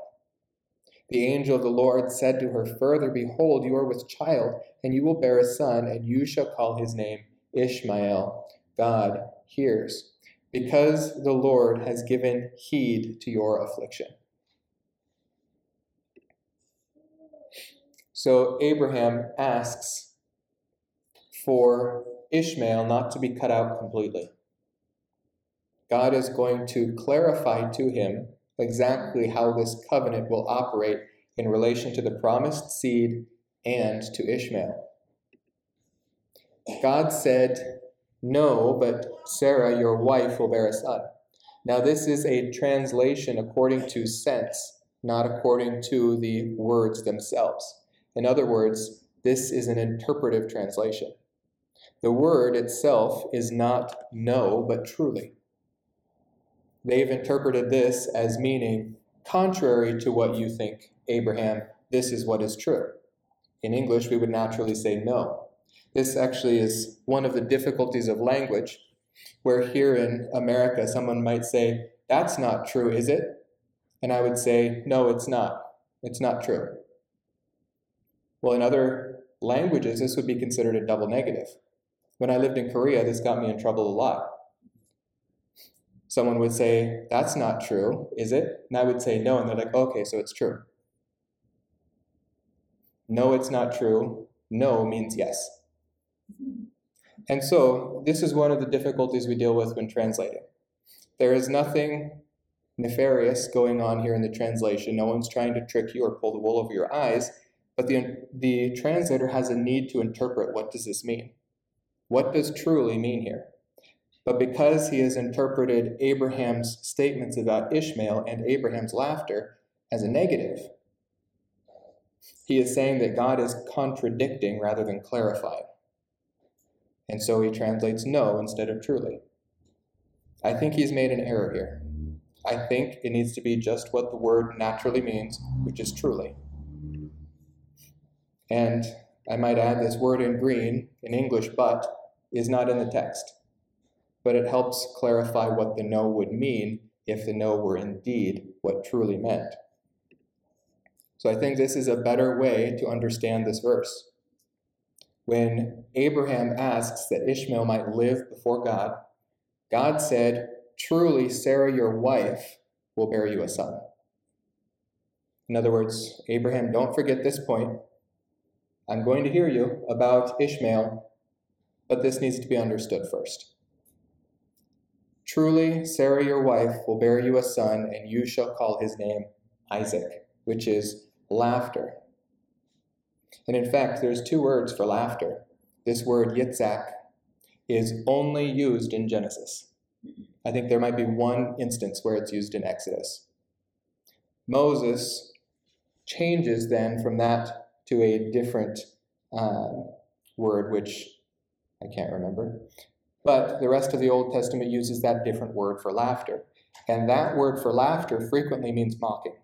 The angel of the Lord said to her further, Behold, you are with child, and you will bear a son, and you shall call his name Ishmael. God hears, because the Lord has given heed to your affliction. So Abraham asks for Ishmael not to be cut out completely. God is going to clarify to him exactly how this covenant will operate in relation to the promised seed and to Ishmael. God said, No, but Sarah, your wife, will bear a son. Now, this is a translation according to sense, not according to the words themselves. In other words, this is an interpretive translation. The word itself is not no, but truly. They've interpreted this as meaning, contrary to what you think, Abraham, this is what is true. In English, we would naturally say no. This actually is one of the difficulties of language, where here in America, someone might say, That's not true, is it? And I would say, No, it's not. It's not true. Well, in other languages, this would be considered a double negative. When I lived in Korea, this got me in trouble a lot someone would say, That's not true, is it? And I would say, No. And they're like, Okay, so it's true. No, it's not true. No means yes. And so, this is one of the difficulties we deal with when translating. There is nothing nefarious going on here in the translation. No one's trying to trick you or pull the wool over your eyes, but the, the translator has a need to interpret what does this mean? What does truly mean here? But because he has interpreted Abraham's statements about Ishmael and Abraham's laughter as a negative, he is saying that God is contradicting rather than clarifying. And so he translates no instead of truly. I think he's made an error here. I think it needs to be just what the word naturally means, which is truly. And I might add this word in green, in English, but, is not in the text but it helps clarify what the no would mean if the no were indeed what truly meant. So I think this is a better way to understand this verse. When Abraham asks that Ishmael might live before God, God said, Truly, Sarah, your wife, will bear you a son. In other words, Abraham, don't forget this point. I'm going to hear you about Ishmael, but this needs to be understood first. Truly, Sarah your wife will bear you a son, and you shall call his name Isaac, which is laughter. And in fact, there's two words for laughter. This word Yitzhak is only used in Genesis. I think there might be one instance where it's used in Exodus. Moses changes then from that to a different uh, word, which I can't remember. But the rest of the Old Testament uses that different word for laughter. And that word for laughter frequently means mocking.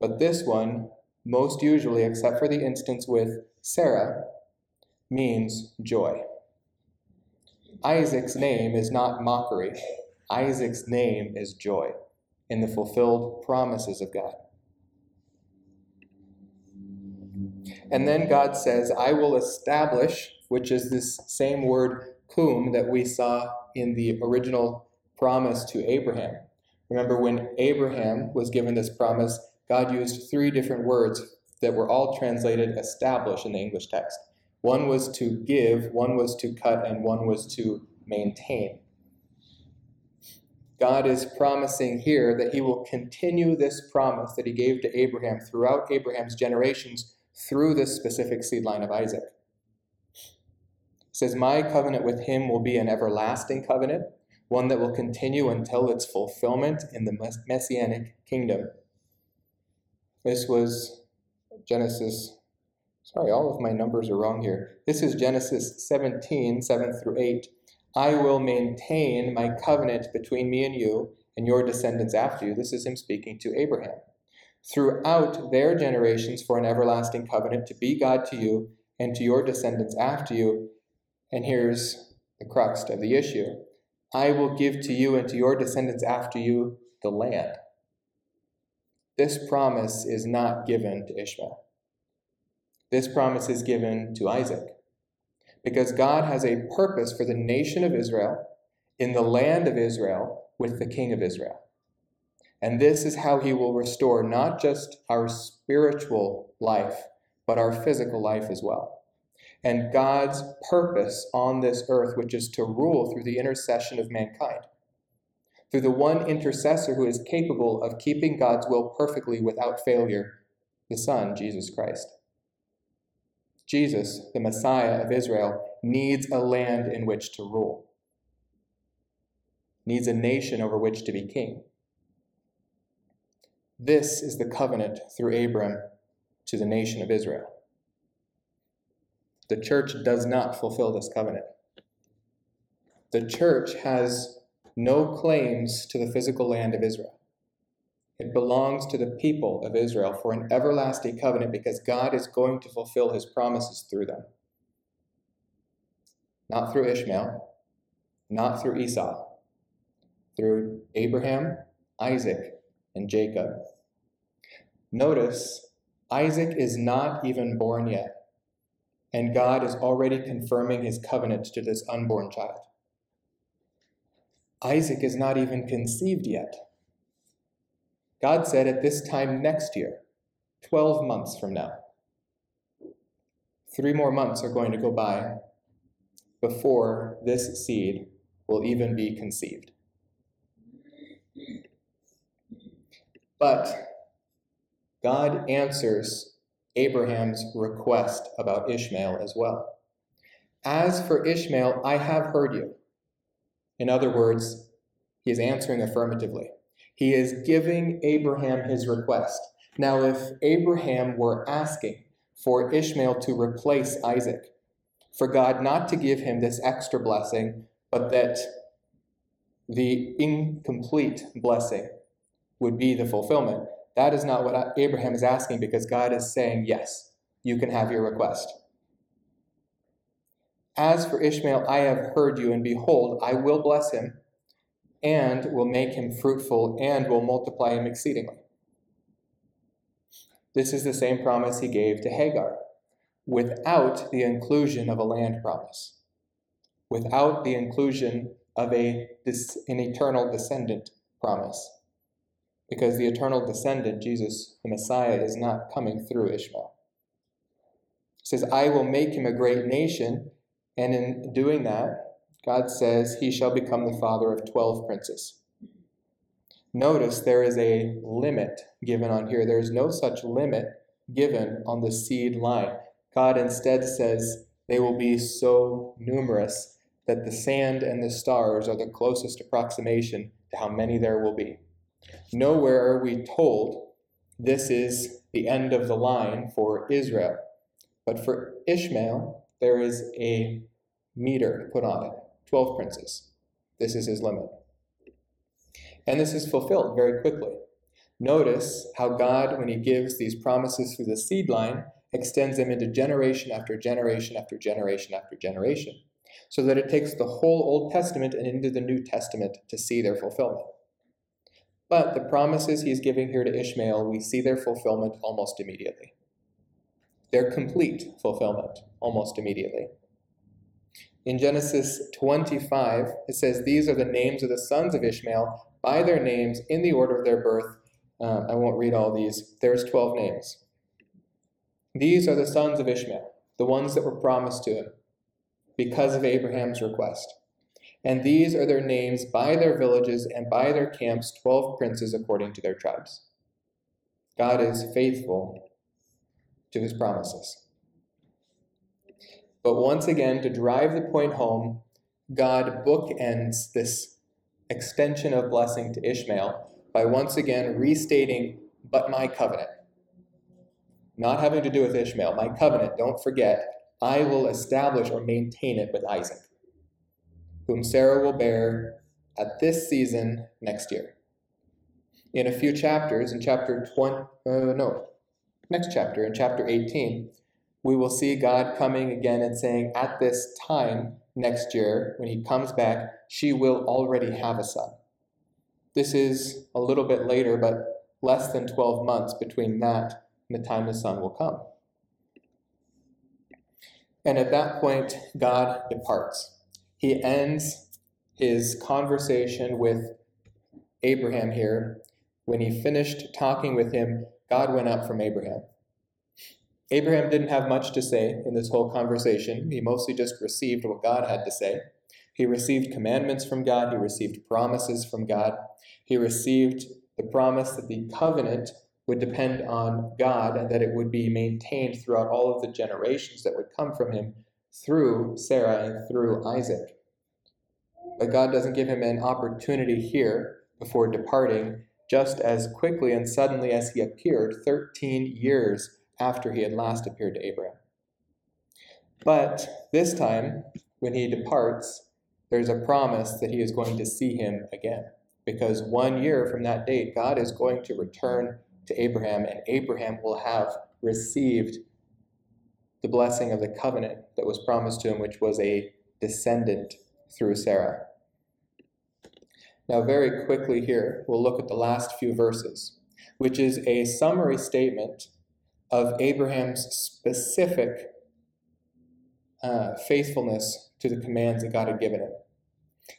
But this one, most usually, except for the instance with Sarah, means joy. Isaac's name is not mockery. Isaac's name is joy in the fulfilled promises of God. And then God says, I will establish, which is this same word kum that we saw in the original promise to Abraham. Remember, when Abraham was given this promise, God used three different words that were all translated establish in the English text. One was to give, one was to cut, and one was to maintain. God is promising here that he will continue this promise that he gave to Abraham throughout Abraham's generations through this specific seed line of Isaac says, My covenant with him will be an everlasting covenant, one that will continue until its fulfillment in the messianic kingdom. This was Genesis. Sorry, all of my numbers are wrong here. This is Genesis 17, 7 through 8. I will maintain my covenant between me and you and your descendants after you. This is him speaking to Abraham. Throughout their generations for an everlasting covenant to be God to you and to your descendants after you. And here's the crux of the issue I will give to you and to your descendants after you the land. This promise is not given to Ishmael. This promise is given to Isaac. Because God has a purpose for the nation of Israel in the land of Israel with the king of Israel. And this is how he will restore not just our spiritual life, but our physical life as well. And God's purpose on this earth, which is to rule through the intercession of mankind, through the one intercessor who is capable of keeping God's will perfectly without failure, the Son, Jesus Christ. Jesus, the Messiah of Israel, needs a land in which to rule, needs a nation over which to be king. This is the covenant through Abram to the nation of Israel. The church does not fulfill this covenant. The church has no claims to the physical land of Israel. It belongs to the people of Israel for an everlasting covenant because God is going to fulfill his promises through them. Not through Ishmael, not through Esau, through Abraham, Isaac, and Jacob. Notice, Isaac is not even born yet, and God is already confirming his covenant to this unborn child. Isaac is not even conceived yet. God said at this time next year, 12 months from now. Three more months are going to go by before this seed will even be conceived. But God answers Abraham's request about Ishmael as well. As for Ishmael, I have heard you. In other words, he is answering affirmatively. He is giving Abraham his request. Now, if Abraham were asking for Ishmael to replace Isaac, for God not to give him this extra blessing, but that the incomplete blessing would be the fulfillment, that is not what Abraham is asking because God is saying, Yes, you can have your request. As for Ishmael, I have heard you, and behold, I will bless him, and will make him fruitful, and will multiply him exceedingly. This is the same promise he gave to Hagar, without the inclusion of a land promise, without the inclusion of a, an eternal descendant promise because the eternal descendant, Jesus, the Messiah, is not coming through Ishmael. He says, I will make him a great nation, and in doing that, God says he shall become the father of 12 princes. Notice there is a limit given on here. There is no such limit given on the seed line. God instead says they will be so numerous that the sand and the stars are the closest approximation to how many there will be. Nowhere are we told this is the end of the line for Israel. But for Ishmael, there is a meter put on it 12 princes. This is his limit. And this is fulfilled very quickly. Notice how God, when he gives these promises through the seed line, extends them into generation after generation after generation after generation, so that it takes the whole Old Testament and into the New Testament to see their fulfillment. But the promises he's giving here to Ishmael, we see their fulfillment almost immediately. Their complete fulfillment almost immediately. In Genesis 25, it says, These are the names of the sons of Ishmael by their names in the order of their birth. Uh, I won't read all these. There's 12 names. These are the sons of Ishmael, the ones that were promised to him because of Abraham's request. And these are their names by their villages and by their camps, twelve princes according to their tribes. God is faithful to his promises. But once again, to drive the point home, God bookends this extension of blessing to Ishmael by once again restating, but my covenant. Not having to do with Ishmael, my covenant, don't forget, I will establish or maintain it with Isaac whom Sarah will bear at this season next year. In a few chapters, in chapter 20, uh, no, next chapter, in chapter 18, we will see God coming again and saying, At this time next year, when he comes back, she will already have a son. This is a little bit later, but less than 12 months between that and the time the son will come. And at that point, God departs. He ends his conversation with Abraham here. When he finished talking with him, God went up from Abraham. Abraham didn't have much to say in this whole conversation. He mostly just received what God had to say. He received commandments from God, he received promises from God, he received the promise that the covenant would depend on God and that it would be maintained throughout all of the generations that would come from him through Sarah and through Isaac. But God doesn't give him an opportunity here before departing just as quickly and suddenly as he appeared 13 years after he had last appeared to Abraham. But this time, when he departs, there's a promise that he is going to see him again. Because one year from that date, God is going to return to Abraham, and Abraham will have received the blessing of the covenant that was promised to him, which was a descendant through Sarah. Now, very quickly here, we'll look at the last few verses, which is a summary statement of Abraham's specific uh, faithfulness to the commands that God had given him.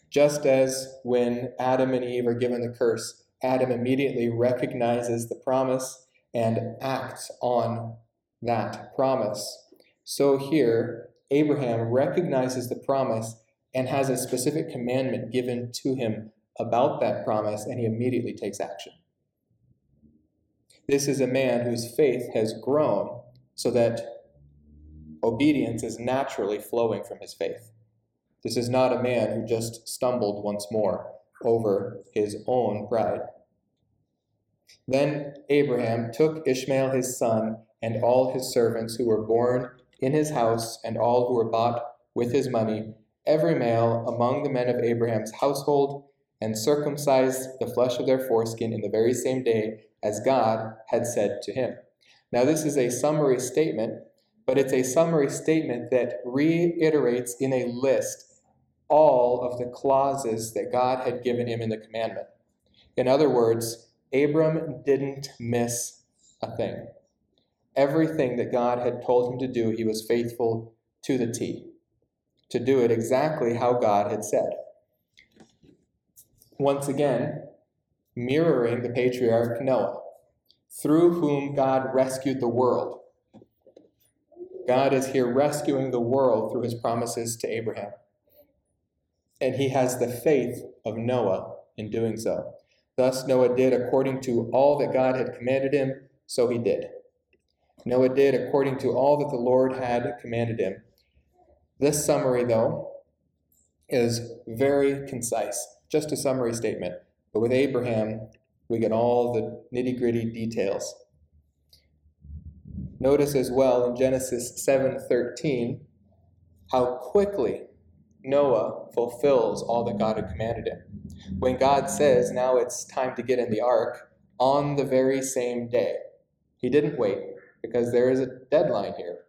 Just as when Adam and Eve are given the curse, Adam immediately recognizes the promise and acts on that promise. So here, Abraham recognizes the promise and has a specific commandment given to him about that promise, and he immediately takes action. This is a man whose faith has grown so that obedience is naturally flowing from his faith. This is not a man who just stumbled once more over his own pride. Then Abraham took Ishmael his son and all his servants who were born in his house and all who were bought with his money, every male among the men of Abraham's household, and circumcised the flesh of their foreskin in the very same day as God had said to him. Now, this is a summary statement, but it's a summary statement that reiterates in a list all of the clauses that God had given him in the commandment. In other words, Abram didn't miss a thing. Everything that God had told him to do, he was faithful to the T, to do it exactly how God had said. Once again, mirroring the patriarch Noah, through whom God rescued the world. God is here rescuing the world through his promises to Abraham. And he has the faith of Noah in doing so. Thus, Noah did according to all that God had commanded him, so he did. Noah did according to all that the Lord had commanded him. This summary, though, is very concise, just a summary statement. But with Abraham, we get all the nitty gritty details. Notice as well in Genesis 7:13 how quickly Noah fulfills all that God had commanded him. When God says, "Now it's time to get in the ark," on the very same day. He didn't wait because there is a deadline here.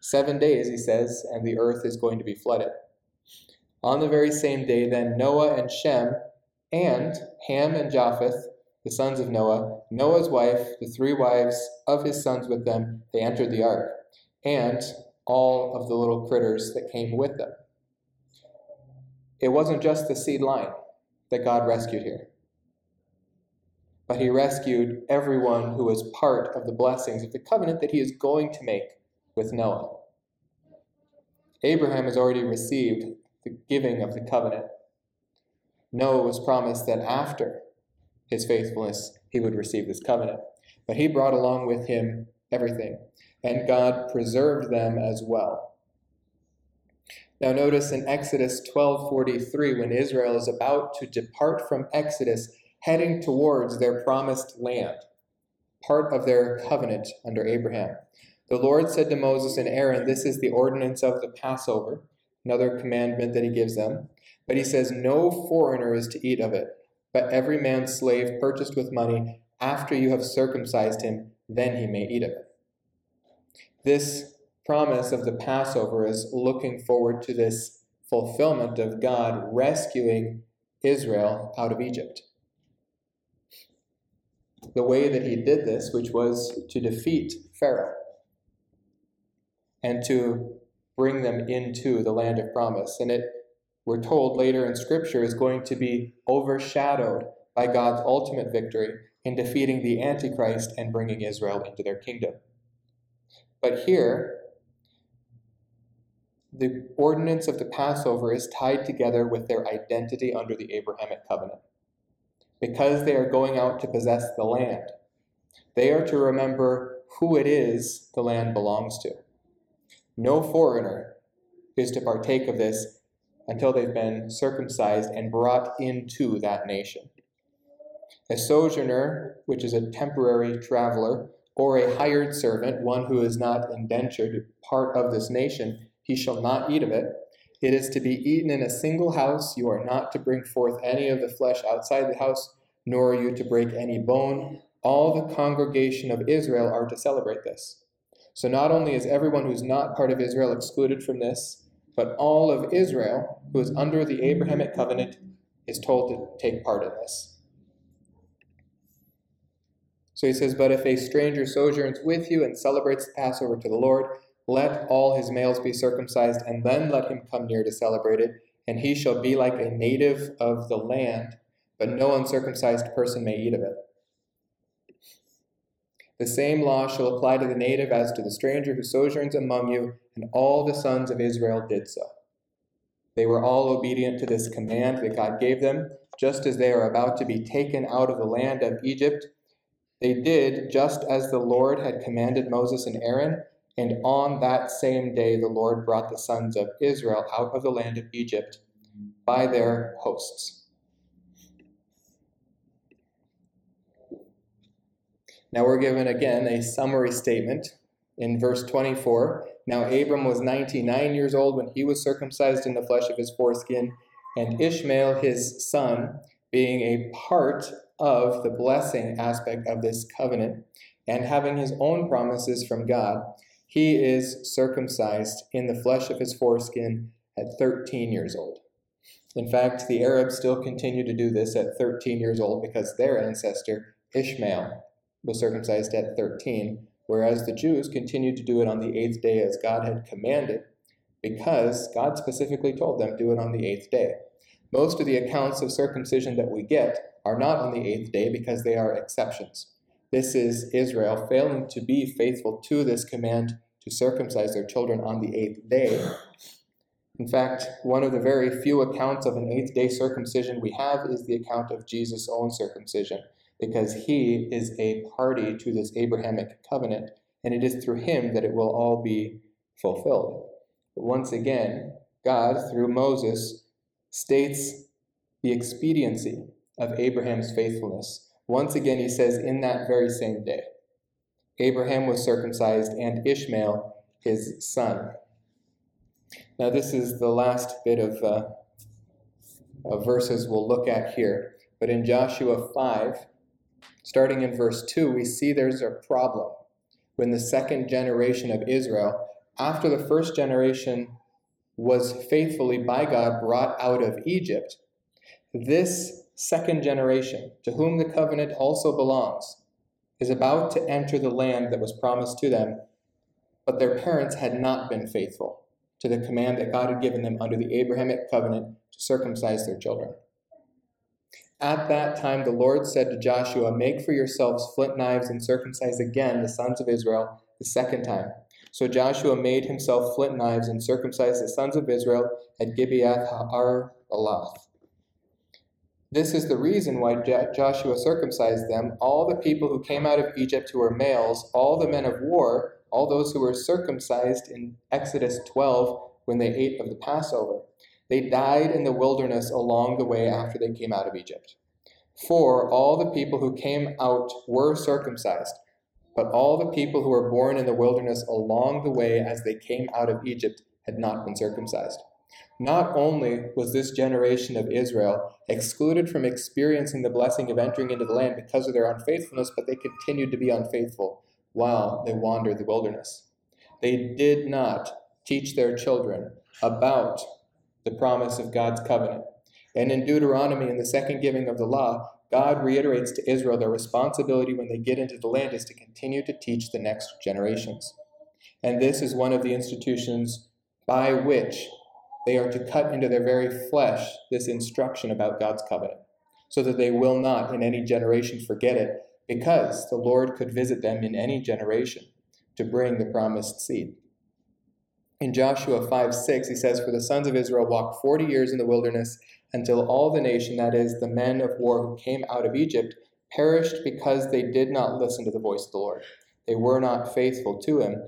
7 days he says, and the earth is going to be flooded. On the very same day then Noah and Shem and Ham and Japheth, the sons of Noah, Noah's wife, the three wives of his sons with them, they entered the ark, and all of the little critters that came with them. It wasn't just the seed line that God rescued here, but he rescued everyone who was part of the blessings of the covenant that he is going to make with Noah. Abraham has already received the giving of the covenant Noah was promised that after his faithfulness, he would receive this covenant. But he brought along with him everything, and God preserved them as well. Now notice in Exodus 12:43 when Israel is about to depart from Exodus heading towards their promised land, part of their covenant under Abraham. The Lord said to Moses and Aaron, this is the ordinance of the Passover, another commandment that he gives them. But he says, No foreigner is to eat of it. but every man's slave purchased with money, after you have circumcised him, then he may eat of it. This promise of the Passover is looking forward to this fulfillment of God rescuing Israel out of Egypt. The way that he did this, which was to defeat Pharaoh and to bring them into the land of promise. And it, we're told later in Scripture, is going to be overshadowed by God's ultimate victory in defeating the Antichrist and bringing Israel into their kingdom. But here, the ordinance of the Passover is tied together with their identity under the Abrahamic covenant. Because they are going out to possess the land, they are to remember who it is the land belongs to. No foreigner is to partake of this until they've been circumcised and brought into that nation. A sojourner, which is a temporary traveler, or a hired servant, one who is not indentured, part of this nation, he shall not eat of it. It is to be eaten in a single house. You are not to bring forth any of the flesh outside the house, nor are you to break any bone. All the congregation of Israel are to celebrate this. So not only is everyone who's not part of Israel excluded from this, but all of Israel, who is under the Abrahamic covenant, is told to take part in this. So he says, But if a stranger sojourns with you and celebrates the Passover to the Lord, let all his males be circumcised, and then let him come near to celebrate it, and he shall be like a native of the land, but no uncircumcised person may eat of it. The same law shall apply to the native as to the stranger who sojourns among you, and all the sons of Israel did so. They were all obedient to this command that God gave them, just as they are about to be taken out of the land of Egypt. They did just as the Lord had commanded Moses and Aaron, and on that same day the Lord brought the sons of Israel out of the land of Egypt by their hosts. Now we're given again a summary statement in verse 24. Now Abram was 99 years old when he was circumcised in the flesh of his foreskin, and Ishmael his son, being a part of the blessing aspect of this covenant, and having his own promises from God, he is circumcised in the flesh of his foreskin at 13 years old. In fact, the Arabs still continue to do this at 13 years old because their ancestor, Ishmael, was circumcised at 13, whereas the Jews continued to do it on the eighth day as God had commanded, because God specifically told them, do it on the eighth day. Most of the accounts of circumcision that we get are not on the eighth day because they are exceptions. This is Israel failing to be faithful to this command to circumcise their children on the eighth day. In fact, one of the very few accounts of an eighth day circumcision we have is the account of Jesus' own circumcision because he is a party to this Abrahamic covenant, and it is through him that it will all be fulfilled. But once again, God, through Moses, states the expediency of Abraham's faithfulness. Once again, he says, in that very same day, Abraham was circumcised and Ishmael his son. Now, this is the last bit of, uh, of verses we'll look at here. But in Joshua 5, Starting in verse 2, we see there's a problem when the second generation of Israel, after the first generation was faithfully by God brought out of Egypt, this second generation, to whom the covenant also belongs, is about to enter the land that was promised to them, but their parents had not been faithful to the command that God had given them under the Abrahamic covenant to circumcise their children. At that time, the Lord said to Joshua, Make for yourselves flint knives and circumcise again the sons of Israel the second time. So Joshua made himself flint knives and circumcised the sons of Israel at Gibeath Haaraloth. This is the reason why Joshua circumcised them, all the people who came out of Egypt who were males, all the men of war, all those who were circumcised in Exodus 12 when they ate of the Passover. They died in the wilderness along the way after they came out of Egypt. For all the people who came out were circumcised, but all the people who were born in the wilderness along the way as they came out of Egypt had not been circumcised. Not only was this generation of Israel excluded from experiencing the blessing of entering into the land because of their unfaithfulness, but they continued to be unfaithful while they wandered the wilderness. They did not teach their children about the promise of God's covenant. And in Deuteronomy, in the second giving of the law, God reiterates to Israel their responsibility when they get into the land is to continue to teach the next generations. And this is one of the institutions by which they are to cut into their very flesh this instruction about God's covenant, so that they will not in any generation forget it, because the Lord could visit them in any generation to bring the promised seed. In Joshua 5 6, he says, For the sons of Israel walked 40 years in the wilderness until all the nation, that is, the men of war who came out of Egypt, perished because they did not listen to the voice of the Lord. They were not faithful to him,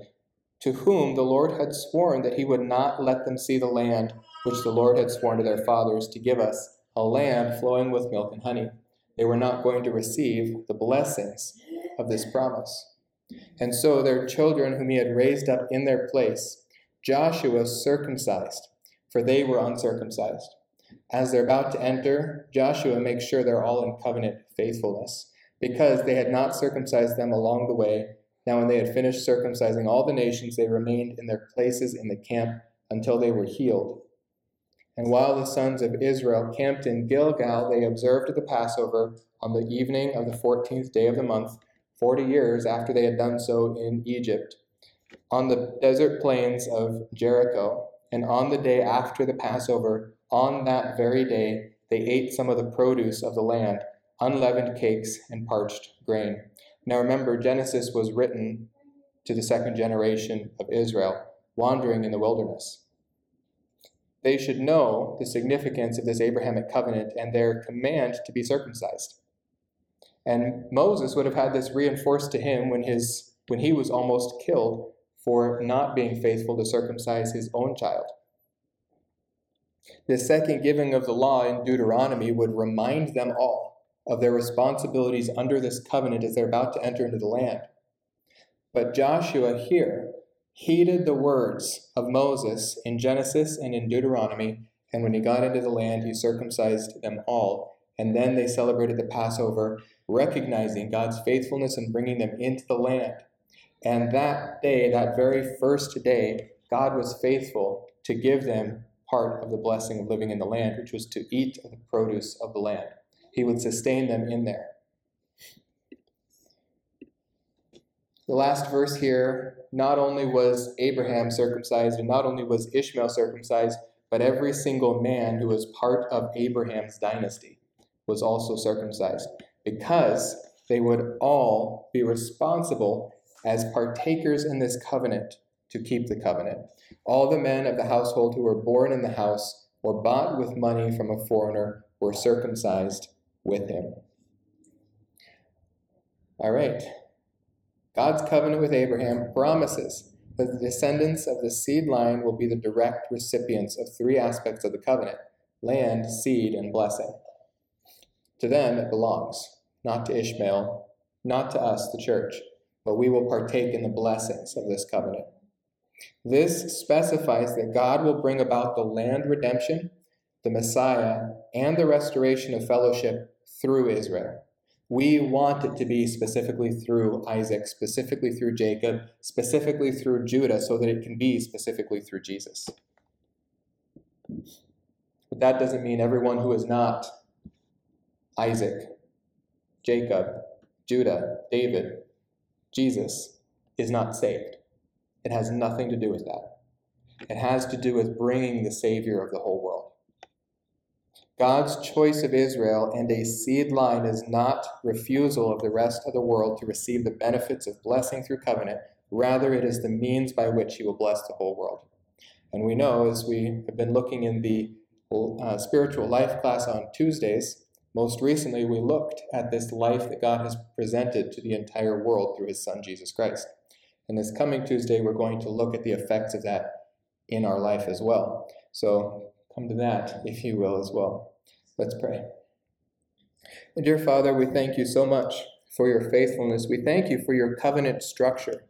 to whom the Lord had sworn that he would not let them see the land which the Lord had sworn to their fathers to give us, a land flowing with milk and honey. They were not going to receive the blessings of this promise. And so their children, whom he had raised up in their place, Joshua circumcised, for they were uncircumcised. As they're about to enter, Joshua makes sure they're all in covenant faithfulness, because they had not circumcised them along the way. Now, when they had finished circumcising all the nations, they remained in their places in the camp until they were healed. And while the sons of Israel camped in Gilgal, they observed the Passover on the evening of the fourteenth day of the month, forty years after they had done so in Egypt, on the desert plains of Jericho. And on the day after the Passover, on that very day, they ate some of the produce of the land, unleavened cakes and parched grain. Now remember, Genesis was written to the second generation of Israel, wandering in the wilderness they should know the significance of this Abrahamic covenant and their command to be circumcised. And Moses would have had this reinforced to him when, his, when he was almost killed for not being faithful to circumcise his own child. The second giving of the law in Deuteronomy would remind them all of their responsibilities under this covenant as they're about to enter into the land. But Joshua here heeded the words of Moses in Genesis and in Deuteronomy, and when he got into the land, he circumcised them all. And then they celebrated the Passover, recognizing God's faithfulness in bringing them into the land. And that day, that very first day, God was faithful to give them part of the blessing of living in the land, which was to eat of the produce of the land. He would sustain them in there. The last verse here not only was Abraham circumcised and not only was Ishmael circumcised, but every single man who was part of Abraham's dynasty was also circumcised because they would all be responsible as partakers in this covenant to keep the covenant. All the men of the household who were born in the house or bought with money from a foreigner were circumcised with him. All right. God's covenant with Abraham promises that the descendants of the seed line will be the direct recipients of three aspects of the covenant land, seed, and blessing. To them it belongs, not to Ishmael, not to us, the church, but we will partake in the blessings of this covenant. This specifies that God will bring about the land redemption, the Messiah, and the restoration of fellowship through Israel. We want it to be specifically through Isaac, specifically through Jacob, specifically through Judah, so that it can be specifically through Jesus. But that doesn't mean everyone who is not Isaac, Jacob, Judah, David, Jesus is not saved. It has nothing to do with that. It has to do with bringing the Savior of the whole world. God's choice of Israel and a seed line is not refusal of the rest of the world to receive the benefits of blessing through covenant. Rather, it is the means by which he will bless the whole world. And we know, as we have been looking in the uh, spiritual life class on Tuesdays, most recently we looked at this life that God has presented to the entire world through his Son, Jesus Christ. And this coming Tuesday, we're going to look at the effects of that in our life as well. So come to that, if you will, as well. Let's pray. dear Father, we thank you so much for your faithfulness. We thank you for your covenant structure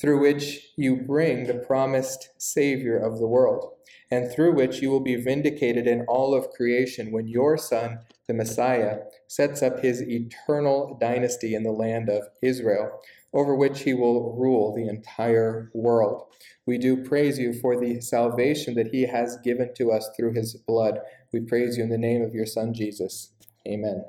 through which you bring the promised Savior of the world. and through which you will be vindicated in all of creation when your Son, the Messiah, sets up his eternal dynasty in the land of Israel, over which he will rule the entire world. We do praise you for the salvation that he has given to us through his blood. We praise you in the name of your Son, Jesus. Amen.